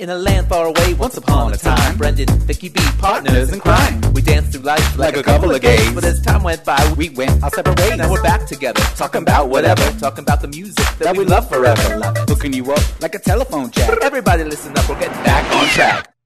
In a land far away, once upon a time, Brendan, Vicky B, partners in crime. We danced through life like, a couple of gays. But as time went by, we went our separate ways. Now we're back together, talking about whatever, talking about the music that, we love forever. Hooking you up like a telephone chat. Everybody listen up, we're getting back on track.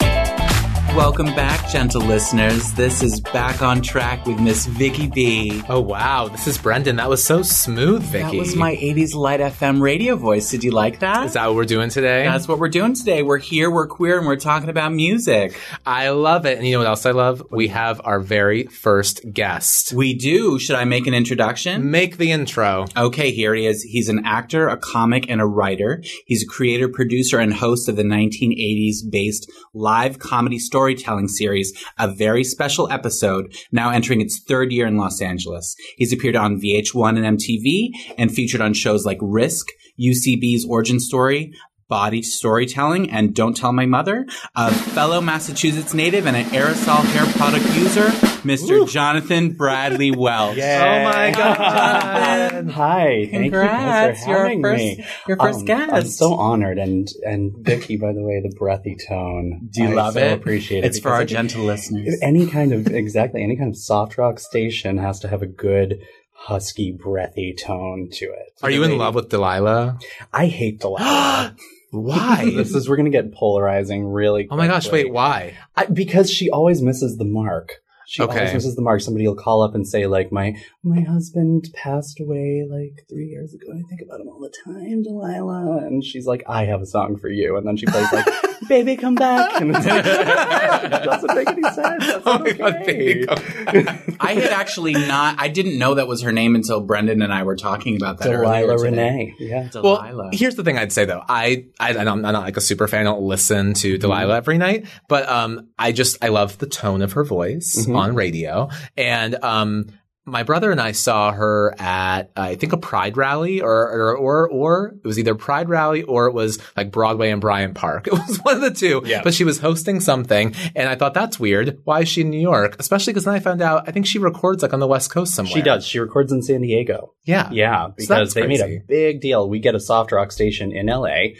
Welcome back, gentle listeners. This is Back on Track with Miss Vicky B. Oh wow, this is Brendan. That was so smooth, Vicky. That was my 80s Light FM radio voice. Did you like that? Is that what we're doing today? That's what we're doing today. We're here, we're queer, and we're talking about music. I love it. And you know what else I love? We have our very first guest. We do. Should I make an introduction? Make the intro. Okay, here he is. He's an actor, a comic, and a writer. He's a creator, producer, and host of the 1980s based live comedy storytelling series, A Very Special Episode, now entering its third year in Los Angeles. He's appeared on VH1 and MTV and featured on shows like Risk, UCB's Origin Story, Body Storytelling, and Don't Tell My Mother. A fellow Massachusetts native and an aerosol hair product user, Mr. Jonathan Bradley Welch. Oh my god. Hi, thank you guys for you're our having first- me. your first Um, guest. I'm so honored, and and Vicky, by the way, the breathy tone. Do you I love so it? Appreciate it. It's for our gentle listeners. Any kind of exactly any kind of soft rock station has to have a good husky, breathy tone to it. Are you in love with Delilah? I hate Delilah. Why? this is we're gonna get polarizing really. oh my gosh, wait, why? I, because she always misses the mark. She Okay. always misses the mark. Somebody will call up and say, like, my my husband passed away like three years ago. I think about him all the time, Delilah. And she's like, I have a song for you. And then she plays like, Baby, come back. And it's like, it doesn't make any sense. That's Oh not my God, okay. baby, come I had actually not. I didn't know that was her name until Brendan and I were talking about that earlier Delilah today. Renee. Yeah. Delilah. Well, here's the thing I'd say though. I, I I'm, not, like a super fan. I don't listen to Delilah every night, but um, I just I love the tone of her voice Mhm. on radio, and um. My brother and I saw her at uh, I think a Pride rally or, or or or it was either Pride rally or it was like Broadway and Bryant Park. It was one of the two. Yeah. But she was hosting something, and I thought that's weird. Why is she in New York? Especially because then I found out I think she records like on the West Coast somewhere. She does. She records in San Diego. Yeah. Yeah, because they made a big deal. We get a soft rock station in LA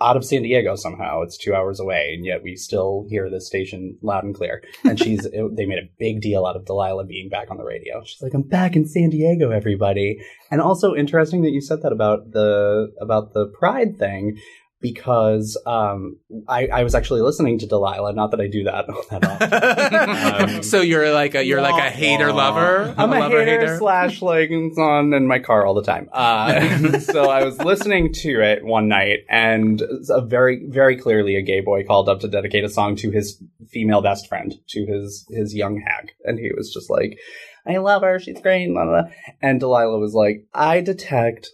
out of San Diego somehow. It's two hours away, and yet we still hear this station loud and clear. And she's it, they made a big deal out of Delilah being back on the radio. She's like, "I'm back in San Diego, everybody." And also interesting that you said that about the about the pride thing. Because um, I, I was actually listening to Delilah. Not that I do that that often. Um, so you're like a you're like a hater wah. lover. I'm a lover hater, slash like it's on in my car all the time. Uh, so I was listening to it one night, and a very, very clearly a gay boy called up to dedicate a song to his female best friend, to his his young hag, and he was just like, "I love her, she's great." Blah, blah. blah. And Delilah was like, "I detect."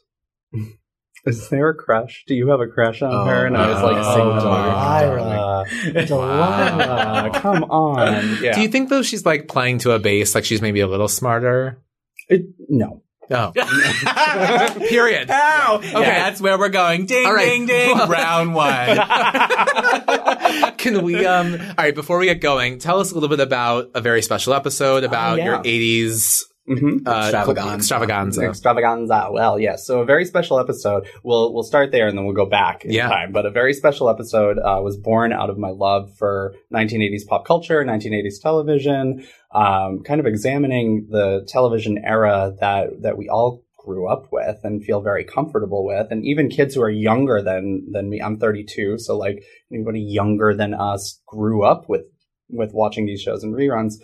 Is there a crush? Do you have a crush on Oh, her? And I was like, oh, oh. Delilah, Delilah, come on. Yeah. Do you think though she's like playing to a base, like she's maybe a little smarter? It- no. Oh, period. Ow! Okay, that's where we're going. Ding, All right. ding, ding. Round one. Can we? Um. All right. Before we get going, tell us a little bit about a very special episode about yeah. your '80s Mm-hmm. uh, Extravaganza. extravaganza. Extravaganza. Well, yes. So a very special episode. We'll we'll start there and then we'll go back in Yeah. time. But a very special episode uh, was born out of my love for 1980s pop culture, 1980s television, um, kind of examining the television era that that we all grew up with and feel very comfortable with, and even kids who are younger than than me. I'm 32, so like anybody younger than us grew up with with watching these shows and reruns.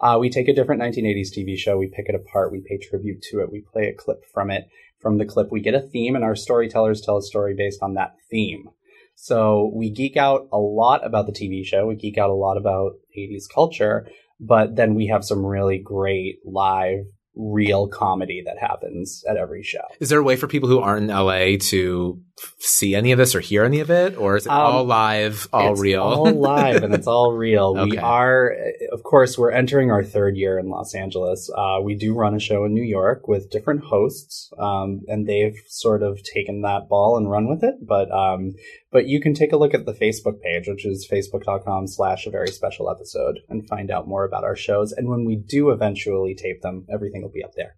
Uh, we take a different 1980s TV show, we pick it apart, we pay tribute to it, we play a clip from it. From the clip, we get a theme, and our storytellers tell a story based on that theme. So we geek out a lot about the TV show, we geek out a lot about 80s culture, but then we have some really great live, real comedy that happens at every show. Is there a way for people who aren't in LA to see any of this or hear any of it, or is it Um, all live, all it's real? all live and it's all real. We are, of course, we're entering our third year in Los Angeles. Uh, we do run a show in New York with different hosts, um, and they've sort of taken that ball and run with it. But um, but you can take a look at the Facebook page, which is facebook.com slash a very special episode, and find out more about our shows. And when we do eventually tape them, everything will be up there.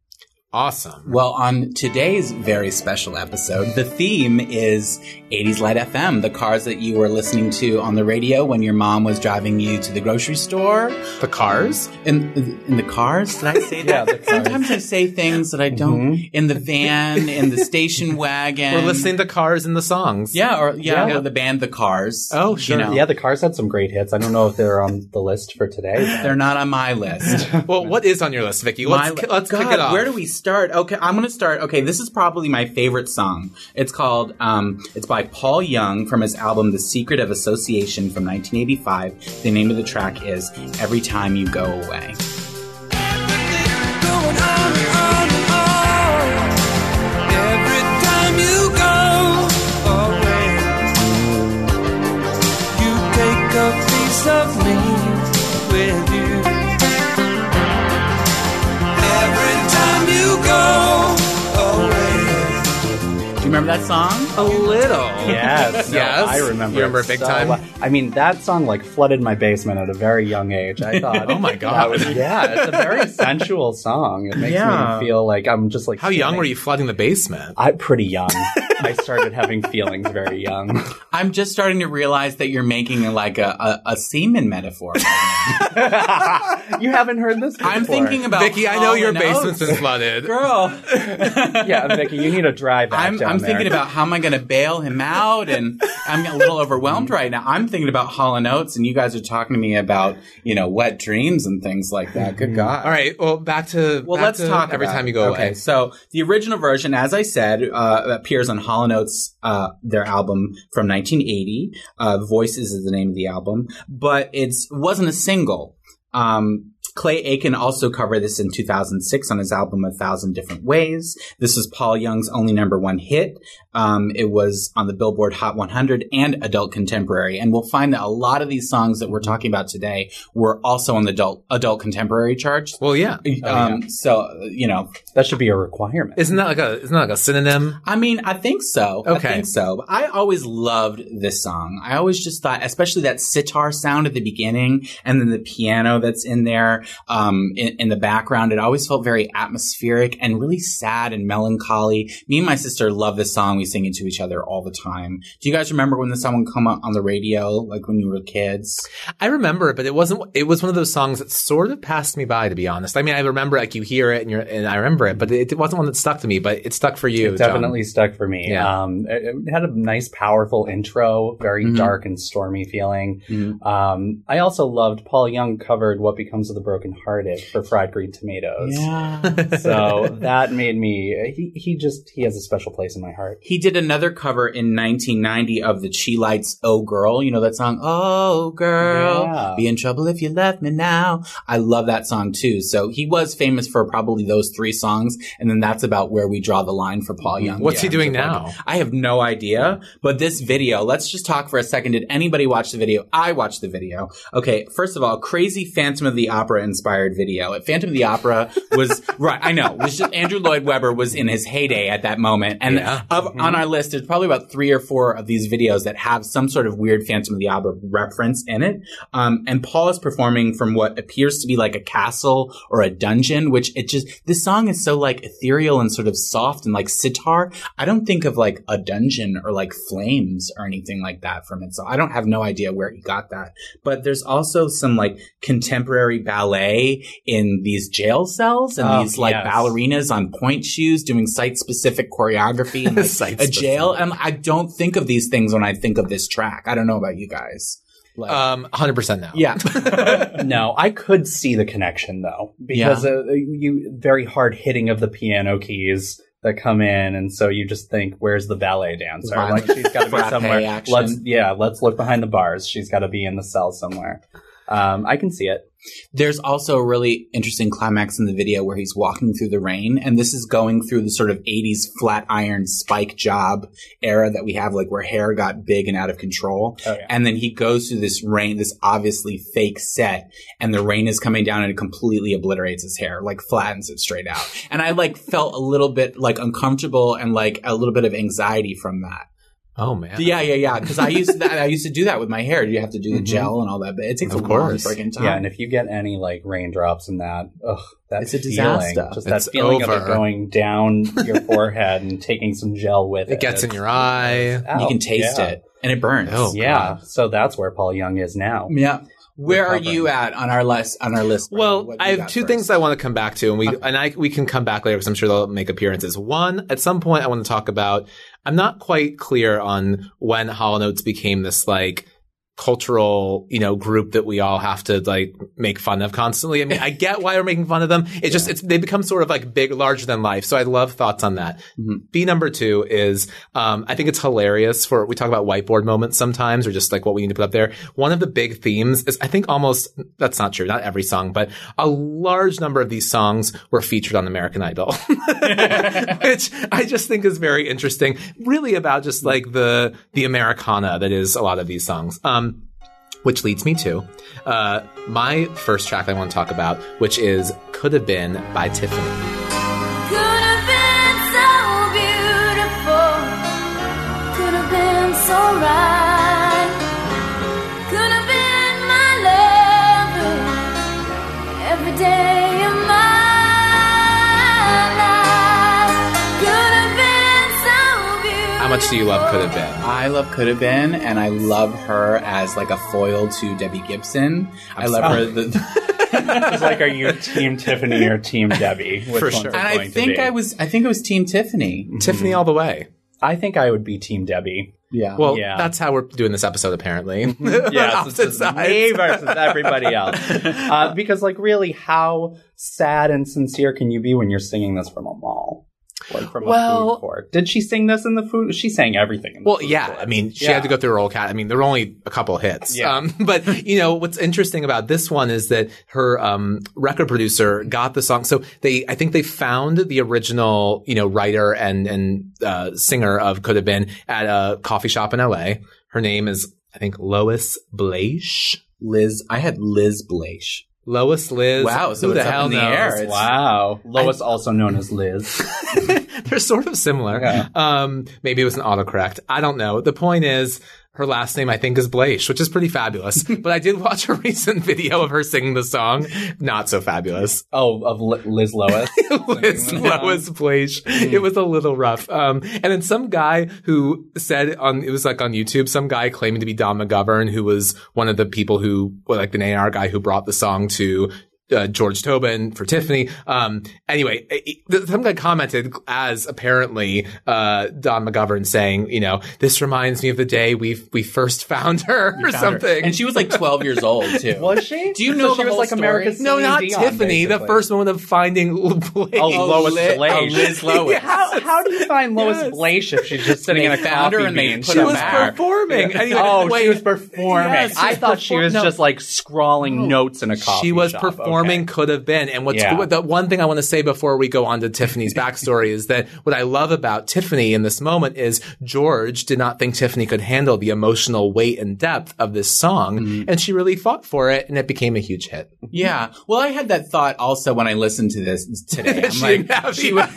Awesome. Well, on today's very special episode, the theme is 80s Light FM, the cars that you were listening to on the radio when your mom was driving you to the grocery store. the cars? In, in the cars? Did I say that? Yeah, cars. Sometimes I say things that I mm-hmm. don't. In the van, in the station wagon. We're listening to cars in the songs. Yeah, or yeah, Yeah. or the band The Cars. Oh, sure. You know, Yeah, the Cars had some great hits. I don't know if they're on the list for today. but- they're not on my list. Well, what is on your list, Vicky? Let's, My- let's God, kick it off. Where do we start? Okay, I'm going to start. Okay, this is probably my favorite song. It's called, um, it's by Paul Young from his album The Secret of Association from 1985. The name of the track is Every Time You Go Away. Of me with you. Remember that song? A little. Yes, no, Yes. I remember. You remember it big so time? well. I mean, that song like flooded my basement at a very young age. I thought, Oh my God. was- yeah, it's a very sensual song. It makes Yeah. me feel like I'm just like. How young were you flooding the basement? I'm pretty young. I started having feelings very young. I'm just starting to realize that you're making like a, a, a semen metaphor. you haven't heard this? Before. I'm thinking about Vicky, I know your Hall and basement's been flooded. Girl, Yeah, Vicky, you need a drive back I'm, down I'm there. Thinking about how am I going to bail him out, and I'm a little overwhelmed right now. I'm thinking about Hall and Oates, and you guys are talking to me about you know wet dreams and things like that. Good God! All right. Well, back to Well, back let's to talk. every time you go okay, away. So the original version, as I said, uh, appears on Hall and Oates, uh, their album from 1980. Uh, Voices is the name of the album, but it's wasn't a single. Um, Clay Aiken also covered this in 2006 on his album A Thousand Different Ways. This was Paul Young's only number one hit. Um, it was on the Billboard Hot 100 and Adult Contemporary. And we'll find that a lot of these songs that we're talking about today were also on the adult, adult contemporary charts. Well, yeah. Um, so, you know, that should be a requirement. Isn't that like a isn't that like a synonym? I mean, I think so. Okay. I think so. I always loved this song. I always just thought, especially that sitar sound at the beginning and then the piano that's in there, um, in, in the background. It always felt very atmospheric and really sad and melancholy. Me and my sister love this song. We sing it to each other all the time. Do you guys remember when the song would come up on the radio, like when you were kids? I remember it, but it wasn't. It was one of those songs that sort of passed me by, to be honest. I mean, I remember like you hear it and you're and I remember it, but it, it wasn't one that stuck to me. But it stuck for you. It John. definitely stuck for me. Yeah. Um, it, it had a nice, powerful intro, very Mhm. dark and stormy feeling. Mhm. Um, I also loved Paul Young covered "What Becomes of the Broken Hearted" for Fried Green Tomatoes. Yeah. So that made me. He he just he has a special place in my heart. He did another cover in 1990 of the Chi-Lites "Oh Girl." You know that song, "Oh Girl, Yeah. be in trouble if you left me now." I love that song too. So he was famous for probably those three songs, and then that's about where we draw the line for Paul mm-hmm. Young. What's he doing now? Young. I have no idea. But this video, let's just talk for a second. Did anybody watch the video? I watched the video. Okay, first of all, crazy Phantom of the Opera inspired video. Phantom of the Opera was right. I know. Was just Andrew Lloyd Webber was in his heyday at that moment, and Yeah. of, on our list, there's probably about three or four of these videos that have some sort of weird Phantom of the Opera reference in it. Um, and Paul is performing from what appears to be like a castle or a dungeon, which it just, this song is so like ethereal and sort of soft and like sitar. I don't think of like a dungeon or like flames or anything like that from it. So I don't have no idea where he got that. But there's also some like contemporary ballet in these jail cells and Oh, these like yes. ballerinas on point shoes doing site specific choreography in like, a Site-specific. jail. And I don't think of these things when I think of this track. I don't know about you guys. Like, Um, hundred percent now. yeah. no, I could see the connection though, because uh, you very hard hitting of the piano keys that come in, and so you just think, "Where's the ballet dancer? Violent Like she's got to be somewhere." Let's yeah, let's look behind the bars. She's got to be in the cell somewhere. Um, I can see it. There's also a really interesting climax in the video where he's walking through the rain, and this is going through the sort of 80s flat iron spike job era that we have, like where hair got big and out of control. Oh, yeah. And then he goes through this rain, this obviously fake set, and the rain is coming down and it completely obliterates his hair, like flattens it straight out. And I like felt a little bit like uncomfortable and like a little bit of anxiety from that. Oh man. Yeah, yeah, yeah. Because I used that, I used to do that with my hair. You have to do the Mhm. gel and all that, but it takes Of a course. long freaking time. Yeah, and if you get any like raindrops in that, ugh, that It's a feeling, disaster. just It's that feeling of it going down your forehead and taking some gel with it. It gets in your eye. it's you can taste Yeah. it, and it burns. Oh, Yeah, so that's where Paul Young is now. yeah. Where are you at on our list? On our list? Well, I have got two first? things I want to come back to, and we and I we can come back later because I'm sure they'll make appearances. One, at some point, I want to talk about. I'm not quite clear on when Hall and Oates became this like cultural, you know, group that we all have to like make fun of constantly. I mean, I get why we're making fun of them. It's just it's they become sort of like big, larger than life. So I love thoughts on that. Mhm. B number two is um, I think it's hilarious for we talk about whiteboard moments sometimes or just like what we need to put up there. One of the big themes is I think almost that's not true, not every song, but a large number of these songs were featured on American Idol, which I just think is very interesting. Really about just like the the Americana that is a lot of these songs. Um, which leads me to uh, my first track I want to talk about, which is "Could Have Been" by Tiffany. Could have much do you love "Could Have Been"? I love Could Have Been, and I love her as like a foil to Debbie Gibson. I love her. The, It's like, are you Team Tiffany or Team Debbie? Which For sure. and I think? I was. I think it was Team Tiffany. Tiffany all the way. I think I would be Team Debbie. Yeah. Well, Yeah. that's how we're doing this episode, apparently. Yes, it's Opposite just me versus everybody else. Uh, because, like, really, how sad and sincere can you be when you're singing this from a mall? Like from a Well- food court. Did she sing this in the food? She sang everything. In the Well, food yeah. court. I mean, she Yeah. had to go through her whole cat. I mean, there were only a couple of hits. Yeah. Um, but you know, what's interesting about this one is that her, um, record producer got the song. So they, I think they found the original, you know, writer and, and, uh, singer of Could Have Been at a coffee shop in LA. Her name is, I think, Lois Blaisch. Liz. I had Liz Blaisch. Lois Liz. Wow, so Who the it's up hell in the knows? air. It's- wow. Lois, also known as Liz. They're sort of similar. Yeah. Um, maybe it was an autocorrect. I don't know. The point is, her last name I think is Blaisch, which is pretty fabulous. but I did watch a recent video of her singing the song. Not so fabulous. Oh, of Li- Liz Lois. Liz Lois Blaisch. It was a little rough. Um, and then some guy who said on, it was like on YouTube, some guy claiming to be Don McGovern, who was one of the people who, well, like the A&R guy who brought the song to uh, George Tobin for Tiffany. Um, anyway, it- it- some guy commented as apparently uh, Don McGovern saying, you know, this reminds me of the day we we first found her or Found her. something. And she was like 12 years old too. Was she? Do you know so she the was whole like story? America's no, not Dion, Tiffany. The first moment of finding Blaisch. Oh, Lois Li- Blaisch. oh, Liz Lois. How, how do you find Lois Yes. Blaisch if she's just sitting in a found her coffee and they put she her was back. performing. Anyway, Oh, wait. she was performing. Yes, she I was thought she was no. just like scrawling notes in a coffee She was shop. Okay. could have been. And what's Yeah. what- the one thing I want to say before we go on to Tiffany's backstory is that what I love about Tiffany in this moment is George did not think Tiffany could handle the emotional weight and depth of this song. Mm-hmm. And she really fought for it and it became a huge hit. Yeah. Well, I had that thought also when I listened to this today. I'm She like, she was,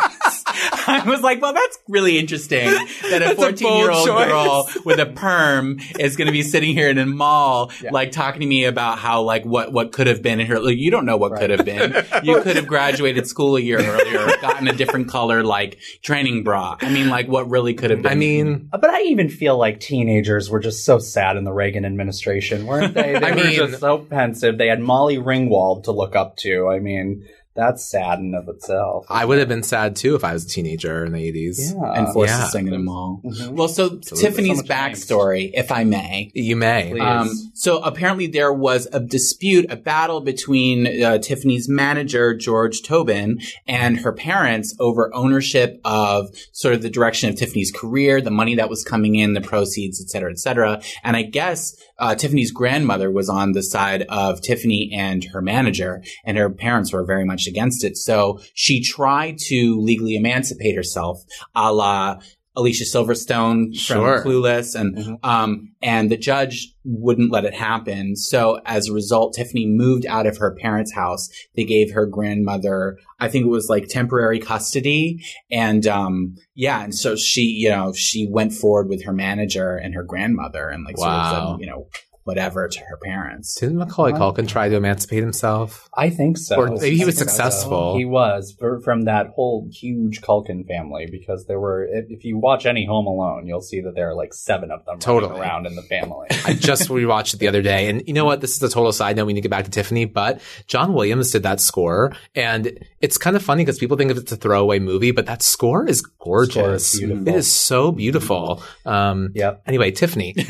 I was like, well, that's really interesting that a 14 year old girl with a perm is going to be sitting here in a mall, Yeah. like talking to me about how, like, what, what could have been. in her, like, you don't know what could have been. You could have graduated school a year earlier, gotten a different color, like, training bra. I mean, like, what really could have been. I mean, uh, But I even feel like teenagers were just so sad in the Reagan administration, weren't they? They I were mean- just so pensive. They had Molly Ringwald to look up to. I mean, that's sad in of itself. I would have been sad too if I was a teenager in the 80s. yeah. and forced Yeah. to sing in a mall. Mhm. Well, so Tiffany's So much angst. backstory, if I may. You may. Um, so apparently there was a dispute, a battle between uh, Tiffany's manager George Tobin and her parents over ownership of sort of the direction of Tiffany's career, the money that was coming in, the proceeds, et cetera, et cetera. And I guess uh, Tiffany's grandmother was on the side of Tiffany and her manager, and her parents were very much against it. So she tried to legally emancipate herself, a la Alicia Silverstone Sure. from Clueless, and Mhm. um, and the judge wouldn't let it happen. So as a result, Tiffany moved out of her parents' house. They gave her grandmother, I think it was like temporary custody, and um, yeah, and so she, you know, she went forward with her manager and her grandmother, and like sort of Wow. you know, whatever to her parents. Didn't Macaulay Wow. Culkin try to emancipate himself? I think so. Or maybe he was think so. successful. He was from that whole huge Culkin family because there were. If, you watch any Home Alone, you'll see that there are like seven of them Totally. running around in the family. I just rewatched it the other day, and you know what? This is a total side note. We need to get back to Tiffany, but John Williams did that score, and it's kind of funny because people think of it's a throwaway movie, but that score is gorgeous. Score is. It is so beautiful. Um, yep. Anyway, Tiffany.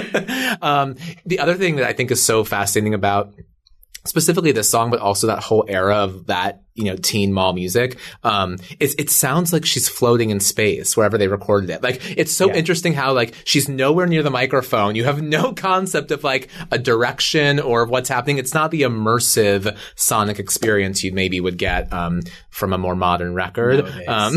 um, the other thing that I think is so fascinating about specifically this song, but also that whole era of that, you know, teen mall music, um, is it sounds like she's floating in space wherever they recorded it. Like, it's so Yeah. interesting how, like, she's nowhere near the microphone. You have no concept of, like, a direction or what's happening. It's not the immersive sonic experience you maybe would get, um, from a more modern record. Um,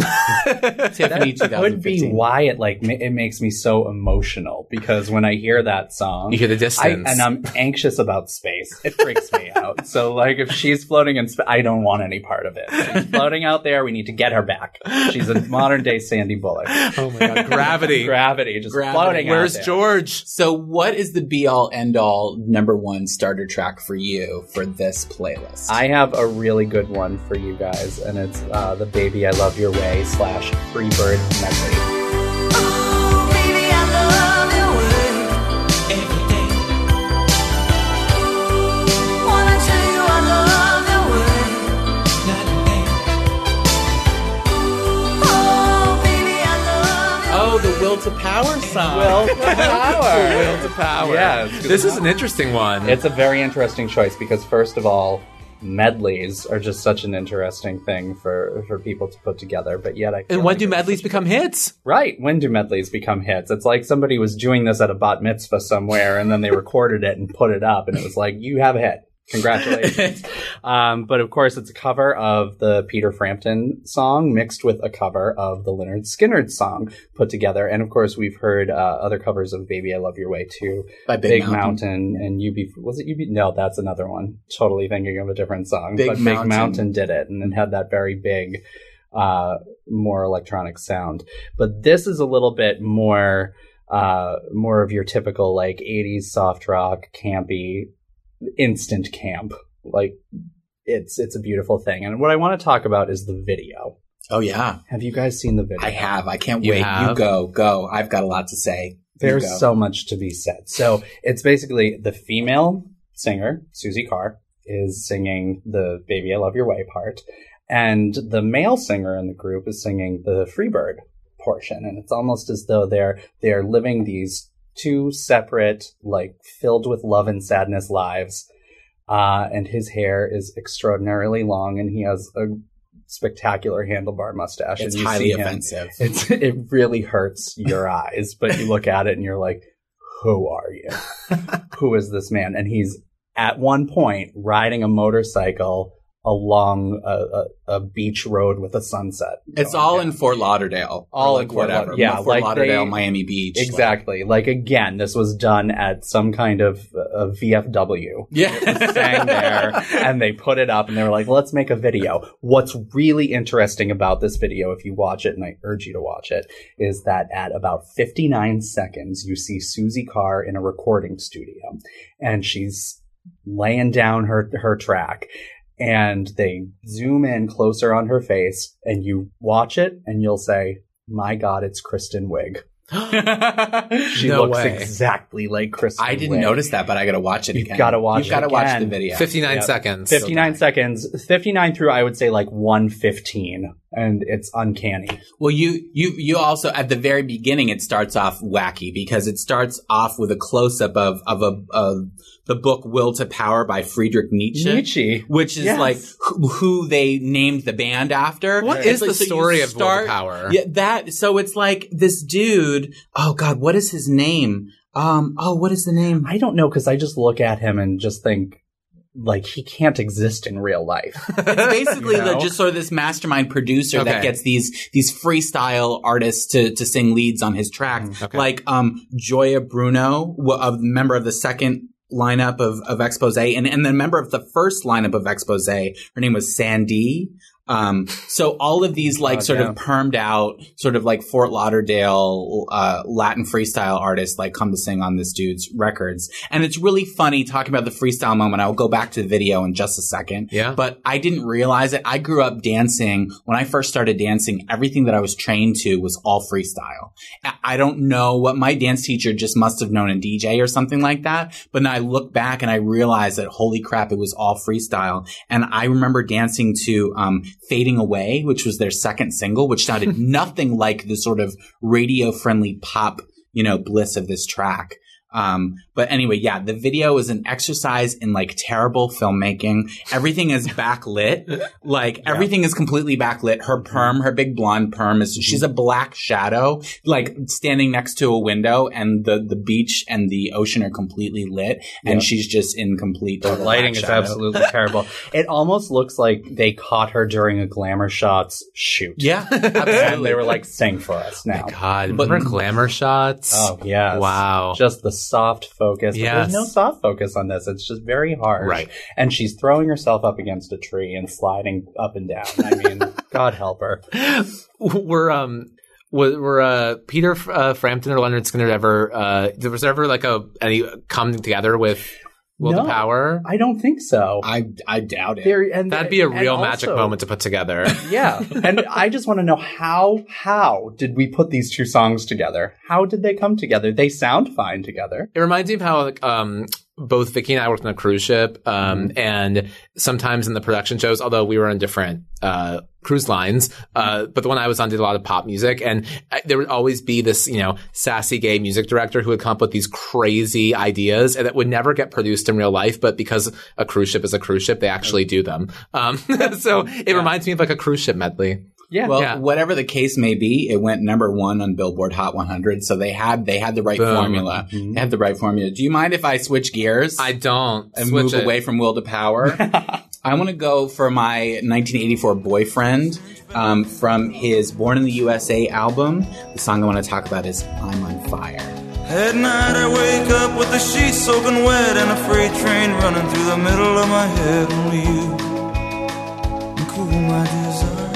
Tiffany, That would be why it like ma- it makes me so emotional because when I hear that song, you hear the I, distance. and I'm anxious about space. It freaks me out. So like if she's floating in space, I don't want any part of it. She's floating out there. We need to get her back. She's a modern day Sandy Bullock. oh my God. Gravity. Gravity, just Gravity. floating. out Where's there. George? So, what is the be all end all number one starter track for you for this playlist? I have a really good one for you guys, and it's uh, the "Baby I Love Your Way" slash Freebird medley. Ooh, Will to Power song. Will to Power. Will to power. Yeah, This is an interesting one. It's a very interesting choice because first of all, medleys are just such an interesting thing for for people to put together. But yet, I and when like do medleys become hits? Right. When do medleys become hits? It's like somebody was doing this at a bat mitzvah somewhere and then they recorded it and put it up and it was like, you have a hit. Congratulations. um, but of course, it's a cover of the Peter Frampton song mixed with a cover of the Lynyrd Skynyrd song put together. And of course, we've heard uh, other covers of Baby I Love Your Way too. By Big, Big, Mountain. and UB. Was it UB? No, that's another one. Totally thinking of a different song. Big but Big Mountain. Mountain did it and it had that very big, uh, more electronic sound. But this is a little bit more, uh, more of your typical like 80s soft rock, campy, instant camp. Like, it's, it's a beautiful thing. And what I want to talk about is the video. Oh yeah, Have you guys seen the video? I have. I can't You wait. You go, go. I've got a lot to say. There's so much to be said. So it's basically the female singer, Suzi Carr, is singing the Baby I Love Your Way part, and the male singer in the group is singing the Freebird portion. And it's almost as though they're they're living these two separate, like filled with love and sadness lives. Uh, and his hair is extraordinarily long, and he has a spectacular handlebar mustache. It's and you highly see him- offensive. it's it really hurts your eyes, but you look at it and you're like, who are you? who is this man? And he's at one point riding a motorcycle along a, a, a beach road with a sunset. It's all down. in Fort Lauderdale. All in like Fort whatever. Yeah, Fort like Lauderdale, they- Miami Beach. Exactly. Like again, this was done at some kind of uh, VFW. Yeah. sang there and they put it up and they were like, let's make a video. What's really interesting about this video, if you watch it, and I urge you to watch it, is that at about 59 seconds, you see Suzi Carr in a recording studio and she's laying down her, her track and they zoom in closer on her face and you watch it and you'll say, my God, it's Kristen Wiig. She No looks way. exactly like Kristen I didn't Wiig. notice that, but I got to watch it You've again. gotta watch You've got to it watch the video. 59 Yep. seconds. 59 seconds 59 through i would say like 115 and it's uncanny Well, you you you also at the very beginning it starts off wacky because it starts off with a close up of of a of the book Will to Power by Friedrich Nietzsche. Nietzsche. Which is Yes. like who, who they named the band after. What It's is like- the so you story of Will to Power? Yeah, that. So it's like this dude. Oh God, what is his name? Um. Oh, what is the name? i don't know because i just look at him and just think like he can't exist in real life. It's basically You the, just sort of this mastermind producer Okay. that gets these these freestyle artists to to sing leads on his track, okay. like um Gioia Bruno, w- a member of the second lineup of of Expose, and and the member of the first lineup of Expose. Her name was Sandy. Um, so all of these like Oh, sort yeah. of permed out, sort of like Fort Lauderdale uh, Latin freestyle artists like come to sing on this dude's records, and it's really funny talking about the freestyle moment. I'll go back to the video in just a second. Yeah. But I didn't realize it. I grew up dancing. When I first started dancing, everything that I was trained to was all freestyle. I- I don't know what my dance teacher just must have known a DJ or something like that. But now I look back and I realize that holy crap, it was all freestyle. And I remember dancing to um, Fading Away, which was their second single, which sounded nothing like the sort of radio friendly pop, you know, bliss of this track. Um, but anyway, yeah, the video is an exercise in like terrible filmmaking. Everything is backlit. Like everything is completely backlit. Her perm, her big blonde perm is, mm-hmm. she's a black shadow, like standing next to a window and the, the beach and the ocean are completely lit and she's just in complete The lighting black is shadow. absolutely terrible. It almost looks like they caught her during a glamour shots shoot. Yeah, And absolutely. they were like, sing for us now. God, But- remember glamour shots? Oh yes. Wow. Just the soft focus. There's no soft focus on this. It's just very hard. Right. And she's throwing herself up against a tree and sliding up and down. I mean, God help her. were um were, uh Peter uh, Frampton or Lynyrd Skynyrd ever uh there was there ever like a any coming together with Will No. to Power? I don't think so. I, I doubt it. There- and- That'd be a real magic also- moment to put together. Yeah. and I just want to know how how did we put these two songs together? How did they come together? They sound fine together. It reminds me of how like, um, both Vicky and I worked on a cruise ship, um, Mm-hmm. and sometimes in the production shows, although we were on different uh, cruise lines, uh, but the one I was on did a lot of pop music, and I, there would always be this, you know, sassy gay music director who would come up with these crazy ideas and that would never get produced in real life, but because a cruise ship is a cruise ship, they actually do them. Um, so it reminds me of like a cruise ship medley. Yeah. Well, Yeah. whatever the case may be, it went number one on Billboard Hot 100. So they had they had the right Boom. formula. They had the right formula. Do you mind if I switch gears I don't and switch move it. away from Will to Power? I want to go for my 1984 boyfriend um, from his Born in the USA album. The song I want to talk about is "I'm on Fire." At night I wake up with the sheets soaking wet and a freight train running through the middle of my head. Only you can cool my desire.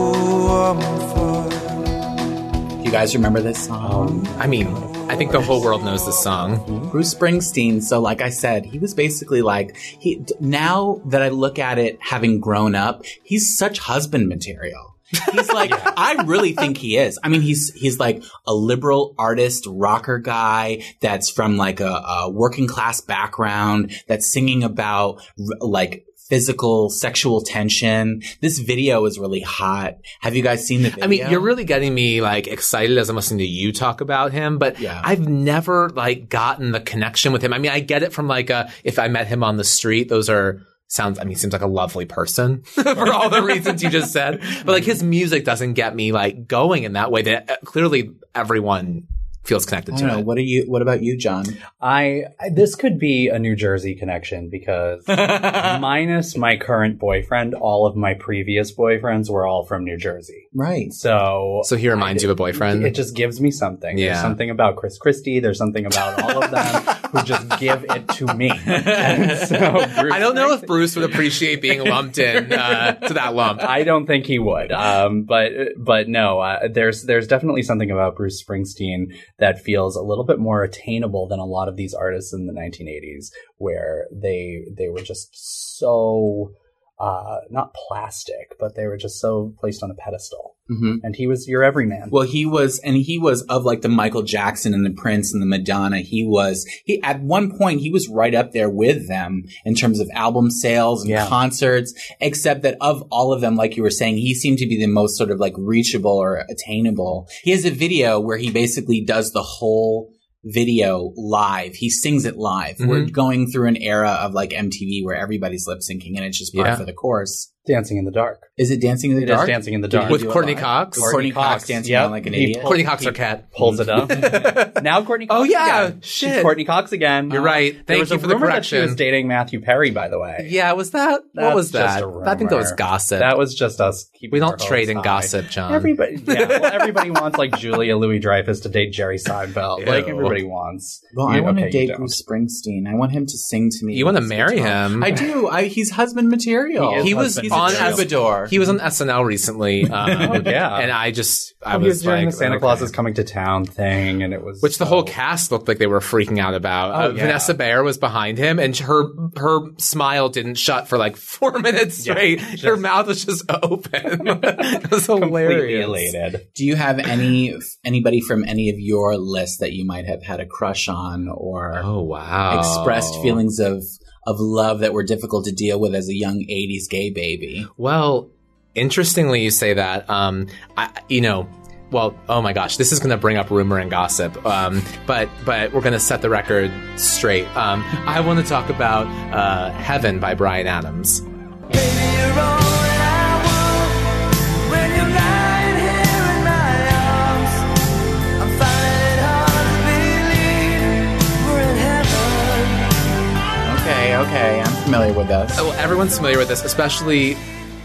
Oh, I'm on fire. Do you guys remember this song? I mean, I think the whole world knows this song. Bruce Springsteen. So, like I said, he was basically like he. Now that I look at it, having grown up, he's such husband material. He's like, I really think he is. I mean, he's he's like a liberal artist, rocker guy that's from like a, a working class background that's singing about r- like physical sexual tension. This video is really hot. Have you guys seen the video? I mean, you're really getting me like excited as I'm listening to you talk about him, but Yeah. I've never like gotten the connection with him. I mean, I get it from like uh if I met him on the street, those are sounds I mean, seems like a lovely person for all the reasons you just said. But like his music doesn't get me like going in that way that uh, clearly everyone feels connected to oh, don't know. it. What are you? What about you, John? I I- this could be a New Jersey connection because minus my current boyfriend, all of my previous boyfriends were all from New Jersey. Right. So So he reminds you of a boyfriend. it just gives me something. Yeah. There's something about Chris Christie. There's something about all of them who just give it to me. And so I don't know if Bruce would appreciate being lumped in uh, to that lump. I don't think he would. Um, but but no, uh, there's there's definitely something about Bruce Springsteen that feels a little bit more attainable than a lot of these artists in the 1980s, where they they were just so uh, not plastic, but they were just so placed on a pedestal. hmm And he was your everyman. Well, he was, and he was of like the Michael Jackson and the Prince and the Madonna. He was, he, at one point, he was right up there with them in terms of album sales and Yeah. concerts, except that of all of them, like you were saying, he seemed to be the most sort of like reachable or attainable. He has a video where he basically does the whole video live. He sings it live. We're mm-hmm. going through an era of like MTV where everybody's lip syncing and it's just part Yeah. for the course. Dancing in the Dark. Is it Dancing in the It is Dark? Dancing in the Dark. With do it Courteney live? Cox? Courteney Cox dancing Yep. around like an He- idiot. Courteney Cox or cat. pulls it up. now Courteney oh, Cox. Oh, yeah. again. Shit. She's Courteney Cox again. You're right. There Thank was you a for the rumor that she was dating Matthew Perry, by the way. Yeah, was that? what That's was just that? I think that was gossip. That was just us. keeping we don't trade hopes in gossip, John. Everybody, yeah, well, everybody wants like Julia Louis Dreyfus to date Jerry Seinfeld. Like everybody wants. Well, I You- want okay, to date. Bruce Springsteen. I want him to sing to me. You wanna marry him. I do. I, he's husband material. He he was husband on material. He was on SNL recently. Um, Oh, yeah. and I just I Oh, he was, was doing like the Santa okay. Claus is coming to town thing, and it was Which the whole cast looked like they were freaking out about. Oh, uh, yeah. Vanessa Bayer was behind him, and her her smile didn't shut for like four minutes Yeah, straight. her mouth was just open. it was hilarious. elated. Do you have any anybody from any of your list that you might have had a crush on or Oh wow! expressed feelings of of love that were difficult to deal with as a young '80s gay baby? Well, interestingly, you say that. Um, I, you know, well, oh my gosh, this is going to bring up rumor and gossip. Um, but but we're going to set the record straight. Um, I want to talk about uh, "Heaven" by Bryan Adams. Baby, Okay, okay, I'm familiar with this. Well, everyone's familiar with this, especially.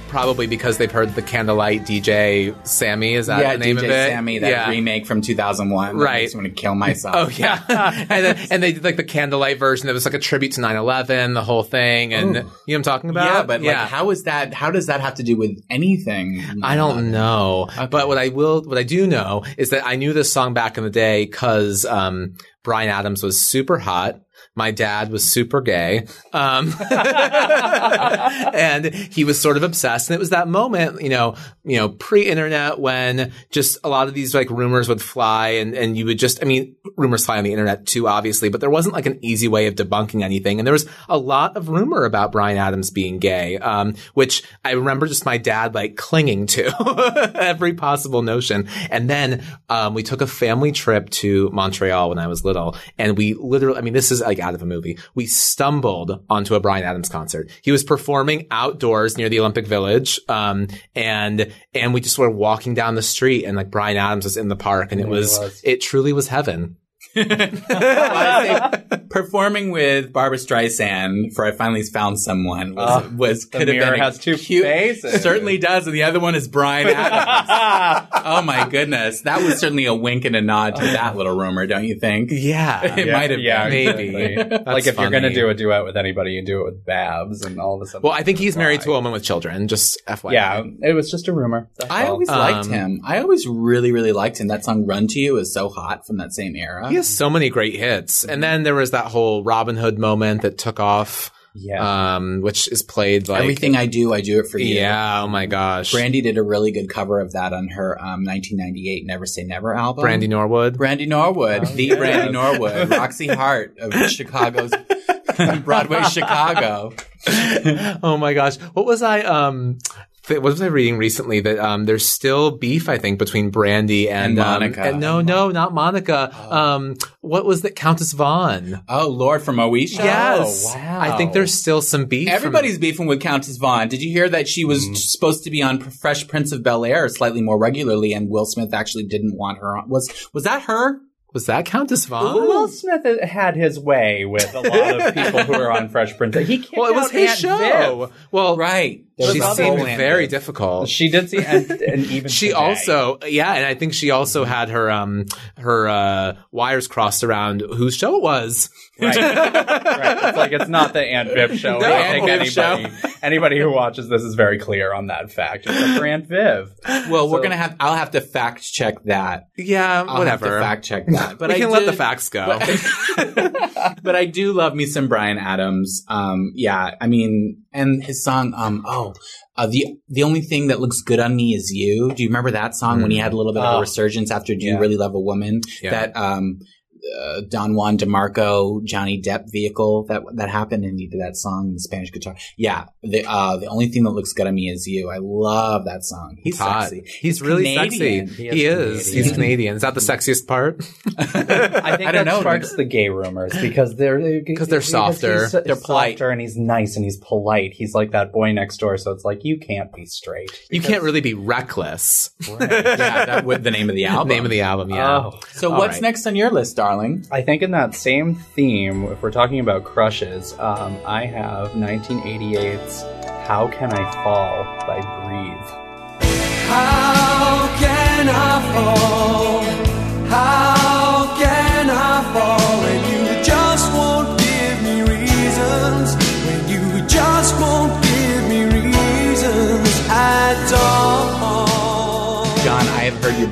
Probably because they've heard the Candlelight DJ Sammy. Is that yeah, the name DJ of it? DJ Sammy, that yeah. remake from 2001. Right. I just want to kill myself. Oh yeah, and then, and they did like the candlelight version. That was like a tribute to 9-11, the whole thing, and you know what I'm talking about? Yeah, but like, how is that? How does that have to do with anything? I don't know. But what I will, what I do know is that I knew this song back in the day because um, Bryan Adams was super hot. My dad was super gay. Um, and he was sort of obsessed. And it was that moment, you know, you know, pre-internet when just a lot of these like rumors would fly and, and you would just, I mean, rumors fly on the internet too, obviously, but there wasn't like an easy way of debunking anything. And there was a lot of rumor about Bryan Adams being gay, um, which I remember just my dad like clinging to every possible notion. And then, um, we took a family trip to Montreal when I was little and we literally, I mean, this is like out of a movie. We stumbled onto a Bryan Adams concert. He was performing outdoors near the Olympic Village. Um, and, and we just were walking down the street and like Bryan Adams was in the park and it was, was. it truly was heaven. I performing with Barbra Streisand for I finally found someone was, Uh, was the could have mirror been a has two cute, faces. Certainly does, and the other one is Bryan Adams. oh my goodness, that was certainly a wink and a nod to that little rumor, don't you think? Yeah. It might have yeah, been. maybe. That's like if you're going to do a duet with anybody, you do it with Babs, and all of a sudden. Well, I think he's married to a woman with children, just FYI. Yeah, it was just a rumor. That's I all. always liked Um, him. I always really, really liked him. That song "Run to You" is so hot from that same era. He has so many great hits. And then there was that whole Robin Hood moment that took off, yeah. um, which is played like Everything I do, I do it for you. Yeah, oh my gosh. Brandy did a really good cover of that on her um, 1998 "Never Say Never" album. Brandy Norwood. Brandy Norwood, the yes. Brandy Norwood, Roxy Hart of Chicago's Broadway, Chicago. oh my gosh. What was I um th- what was I reading recently that um there's still beef I think between Brandy and, And um, Monica. and no, no, not Monica. Um what was that Countess Vaughn? Oh Lord, from Moesha. Yes. Oh, wow. I think there's still some beef. from- Everybody's beefing with Countess Vaughn. Did you hear that she was Mm. supposed to be on Fresh Prince of Bel Air slightly more regularly, and Will Smith actually didn't want her on? Was was that her? was that Countess Vaughn? Will Smith had his way with a lot of people who are on Fresh Prince. He kicked Well, it was his Aunt show. Well, Right. There she seemed other- very difficult. She did see, and, and even She today. also, yeah, and I think she also had her um her uh wires crossed around whose show it was. right. right. It's like it's not the Aunt Viv show. No, I think Aunt Viv anybody anybody who watches this is very clear on that fact. It's for Aunt Viv. Well, we're gonna have. I'll have to fact check that. Yeah, I'll whatever. Have to fact check that. But we I can let the facts go. but I do love me some Bryan Adams. Um, yeah, I mean, and his song, um, oh, uh, the the only thing that looks good on me is you. Do you remember that song when he had a little bit of Oh. a resurgence after "Do You Really Love a Woman"? Yeah. That um, uh, Don Juan DeMarco, Johnny Depp vehicle that that happened, and he did that song, the Spanish guitar. Yeah, the uh, the only thing that looks good on me is you. I love that song. He's Hot. sexy. He's, really Canadian. sexy. He He is is. He's Canadian. Is that the sexiest part? I think I that don't know. sparks the gay rumors because they're because they're softer. He's, They're they're polite. softer and he's nice and he's polite. He's like that boy next door. So it's like you can't be straight. You can't really be reckless. yeah, that would the name of the album. Name of the album, yeah. Oh. So All what's right. next on your list, darling? I think in that same theme, if we're talking about crushes, um, I have 1988's "How Can I Fall" by Breathe. How can I fall? How can I fall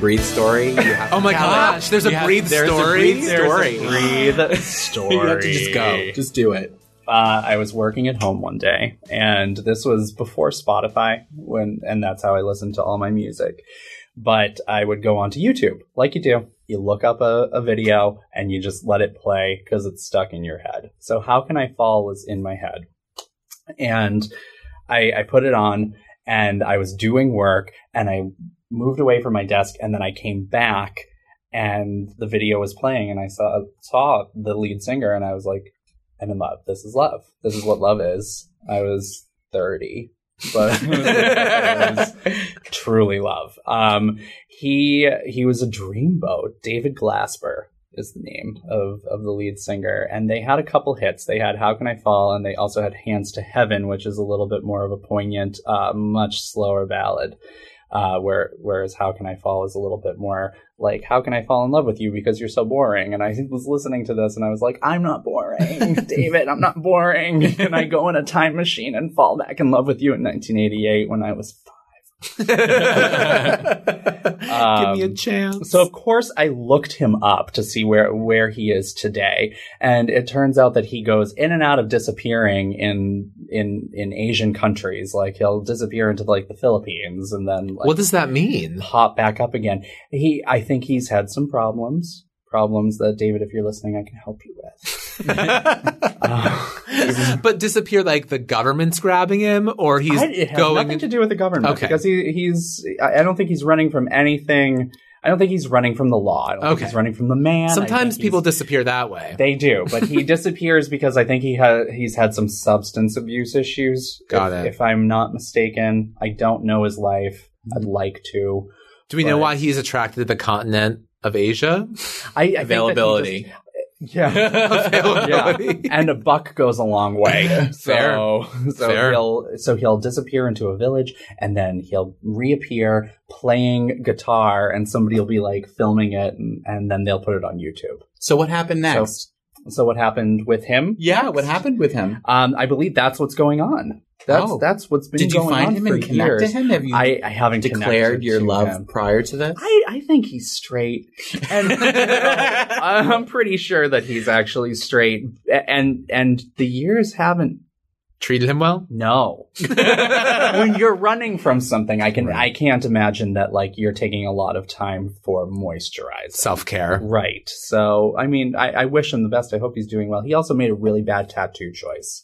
breathe story. You have Oh my to tell gosh, there's a You have- breathe there's story? A breathe There's a story. Breathe story. you have to just go. Just do it. uh, I was working at home one day, and this was before Spotify, when and that's how I listened to all my music. But I would go onto YouTube, like you do. You look up a, a video and you just let it play because it's stuck in your head. So how can I fall was in my head, and I, I put it on, and I was doing work, and I moved away from my desk, and then I came back, and the video was playing, and I saw saw the lead singer, and I was like, I'm in love. This is love. This is what love is. I was 30, but was truly love. Um, he he was a dreamboat. David Glasper is the name of of the lead singer, and they had a couple hits. They had "How Can I Fall," and they also had "Hands to Heaven," which is a little bit more of a poignant, uh, much slower ballad. Uh, where whereas "How Can I Fall" is a little bit more like "How can I fall in love with you because you're so boring?" And I was listening to this and I was like, "I'm not boring, David. I'm not boring." And I go in a time machine and fall back in love with you in 1988 when I was Give me a Um, chance. so of course I looked him up to see where where he is today, and it turns out that he goes in and out of disappearing in in in Asian countries. Like he'll disappear into like the Philippines, and then like, what does that mean? Hop back up again. He, I think he's had some problems. Problems that David, if you're listening, I can help you with. Uh, but disappear like the government's grabbing him, or he's I- it has going. nothing to do with the government Okay. because he, he's. I I don't think he's running from anything. I don't think he's running from the law. I don't think Okay. he's running from the man. Sometimes people disappear that way. They do, but he disappears because I think he ha- he's had some substance abuse issues. Got if, it. If I'm not mistaken, I don't know his life. I'd like to. Do we know why he's attracted to the continent of Asia? I, I think that he Availability. just- yeah, Availability. yeah, and a buck goes a long way. Fair. So, so Fair. he'll so he'll disappear into a village, and then he'll reappear playing guitar, and somebody will be like filming it, and, and then they'll put it on YouTube. So what happened next? So what happened with him? yeah, what happened with him? Um, I believe that's what's going on. That's Oh. that's what's been Did you going find on him for and connect years. to him? Have you I, I haven't declared your love him. prior to this? I, I think he's straight, and I'm pretty sure that he's actually straight. And and the years haven't. Treated him well? No, when you're running from something, I can I can't imagine that like you're taking a lot of time for moisturize. Self care. Right. So I mean, I, I wish him the best. I hope he's doing well. He also made a really bad tattoo choice.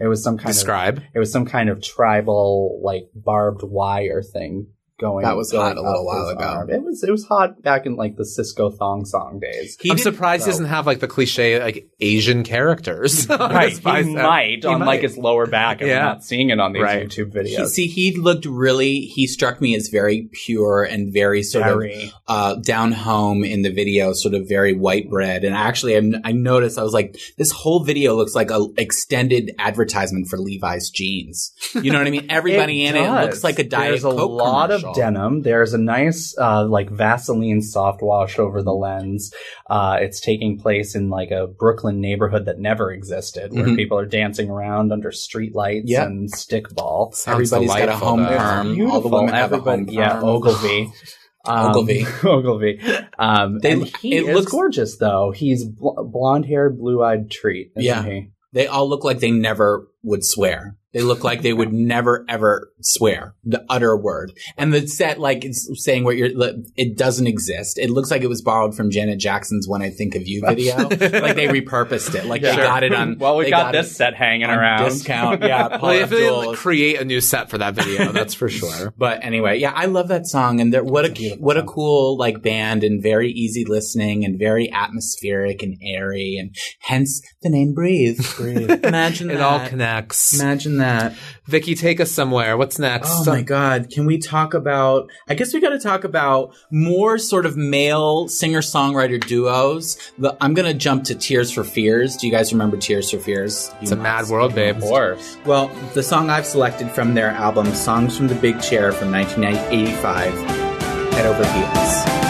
It was some kind of Describe. it was some kind of tribal like barbed wire thing going. That was going hot a little while ago. arm. It was it was hot back in like the Sisqo thong song days. He I'm did- surprised he doesn't have like the cliche like Asian characters. Right, he might He on might. like his lower back. I'm Yeah. not seeing it on these Right. YouTube He, see, he looked really. He struck me as very pure and very sort Very. of uh, down home in the video, sort of very white bread. And actually, I, I noticed I was like, this whole video looks like a extended advertisement for Levi's jeans. You know what I mean? Everybody in it looks like a Diet There's a Coke lot commercial. of denim. There's a nice uh, like Vaseline soft wash over the lens. Uh, it's taking place in like a Brooklyn neighborhood that never existed, where Mhm. people are dancing around under street lights Yeah. and stickball. Sounds Everybody's got a home though. perm. All the Beautiful. women have a home Everybody- Yeah, perm. Ogilvy. Um, Ogilvy. Ogilvy. Um, They- he it is looks- gorgeous, though. He's bl- blonde haired, blue eyed treat, isn't Yeah. he? They all look like they never would swear. They look like they would never ever swear the utter word. And the set, like it's saying what you're, it doesn't exist. It looks like it was borrowed from Janet Jackson's "When I Think of You" video. like they repurposed it. Like they got it on. well, we they got, this it set hanging around. discount. Yeah, Well, Paula if they Abdul. create a new set for that video, that's for sure. But anyway, yeah, I love that song, and they're, what a, a beautiful what a cool like band, and very easy listening, and very atmospheric and airy, and hence the name "Breathe." Breathe. Imagine It that. all connects. Imagine that. Vicky, take us somewhere. What's next? Oh my God. Can we talk about, I guess we got to talk about more sort of male singer songwriter duos. The, I'm going to jump to Tears for Fears. Do you guys remember Tears for Fears? It's a mad world, babe. Of course. Well, the song I've selected from their album, Songs from the Big Chair from 1985, Head Over Heels.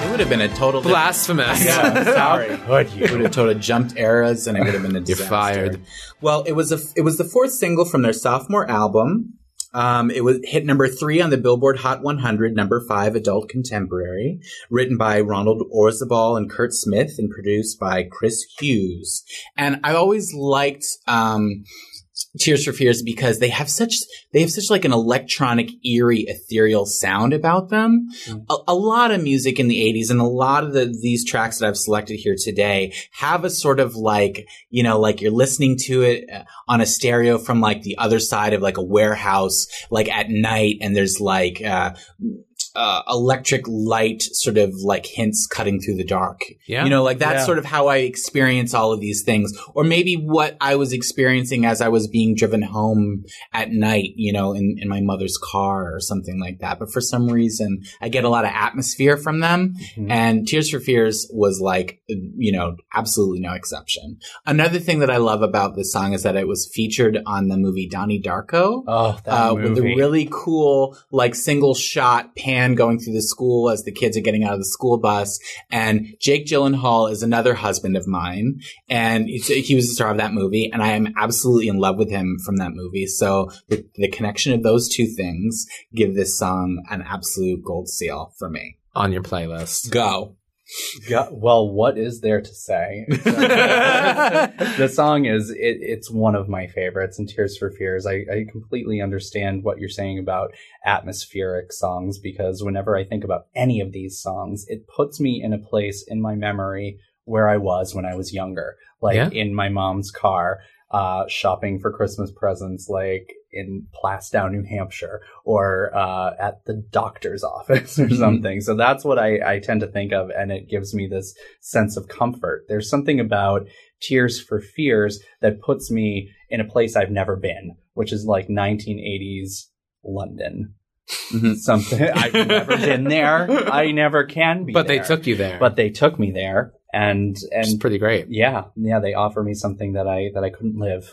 It would have been a total different- Blasphemous. Yeah, sorry. Would you? Would have totally jumped eras, and it would have been a You're fired. Well, it was a it was the fourth single from their sophomore album. Um, it was hit number three on the Billboard Hot 100, number five adult contemporary, written by Roland Orzabal and Curt Smith, and produced by Chris Hughes. And I always liked um, Tears for Fears because they have such they have such like an electronic, eerie, ethereal sound about them. A, a lot of music in the '80s and a lot of the these tracks that I've selected here today have a sort of like you know like you're listening to it uh, on a stereo from like the other side of like a warehouse, like at night, and there's like. Uh, uh, electric light sort of like hints cutting through the dark. Yeah. You know, like that's Yeah. sort of how I experience all of these things. Or maybe what I was experiencing as I was being driven home at night, you know, in, in my mother's car or something like that. But for some reason, I get a lot of atmosphere from them. Mhm. And Tears for Fears was like, you know, absolutely no exception. Another thing that I love about this song is that it was featured on the movie Donnie Darko Oh, that uh, movie. with a really cool like single shot pan going through the school as the kids are getting out of the school bus. And Jake Gyllenhaal is another husband of mine, and he was the star of that movie, and I am absolutely in love with him from that movie. So the, the connection of those two things give this song an absolute gold seal for me. On your playlist. Go. Yeah, well, what is there to say? the song is it, it's one of my favorites and tears for fears I, I completely understand what you're saying about atmospheric songs because whenever i think about any of these songs it puts me in a place in my memory where i was when i was younger like Yeah. in my mom's car uh, shopping for christmas presents like in Plaistow, New Hampshire, or uh, at the doctor's office or Mhm. something. So that's what I, I tend to think of, and it gives me this sense of comfort. There's something about Tears for Fears that puts me in a place I've never been, which is like 1980s London. Mhm. Something I've never been there. I never can be. But they took you there. But they took me there, and and pretty great. yeah, yeah, they offer me something that I that I couldn't live.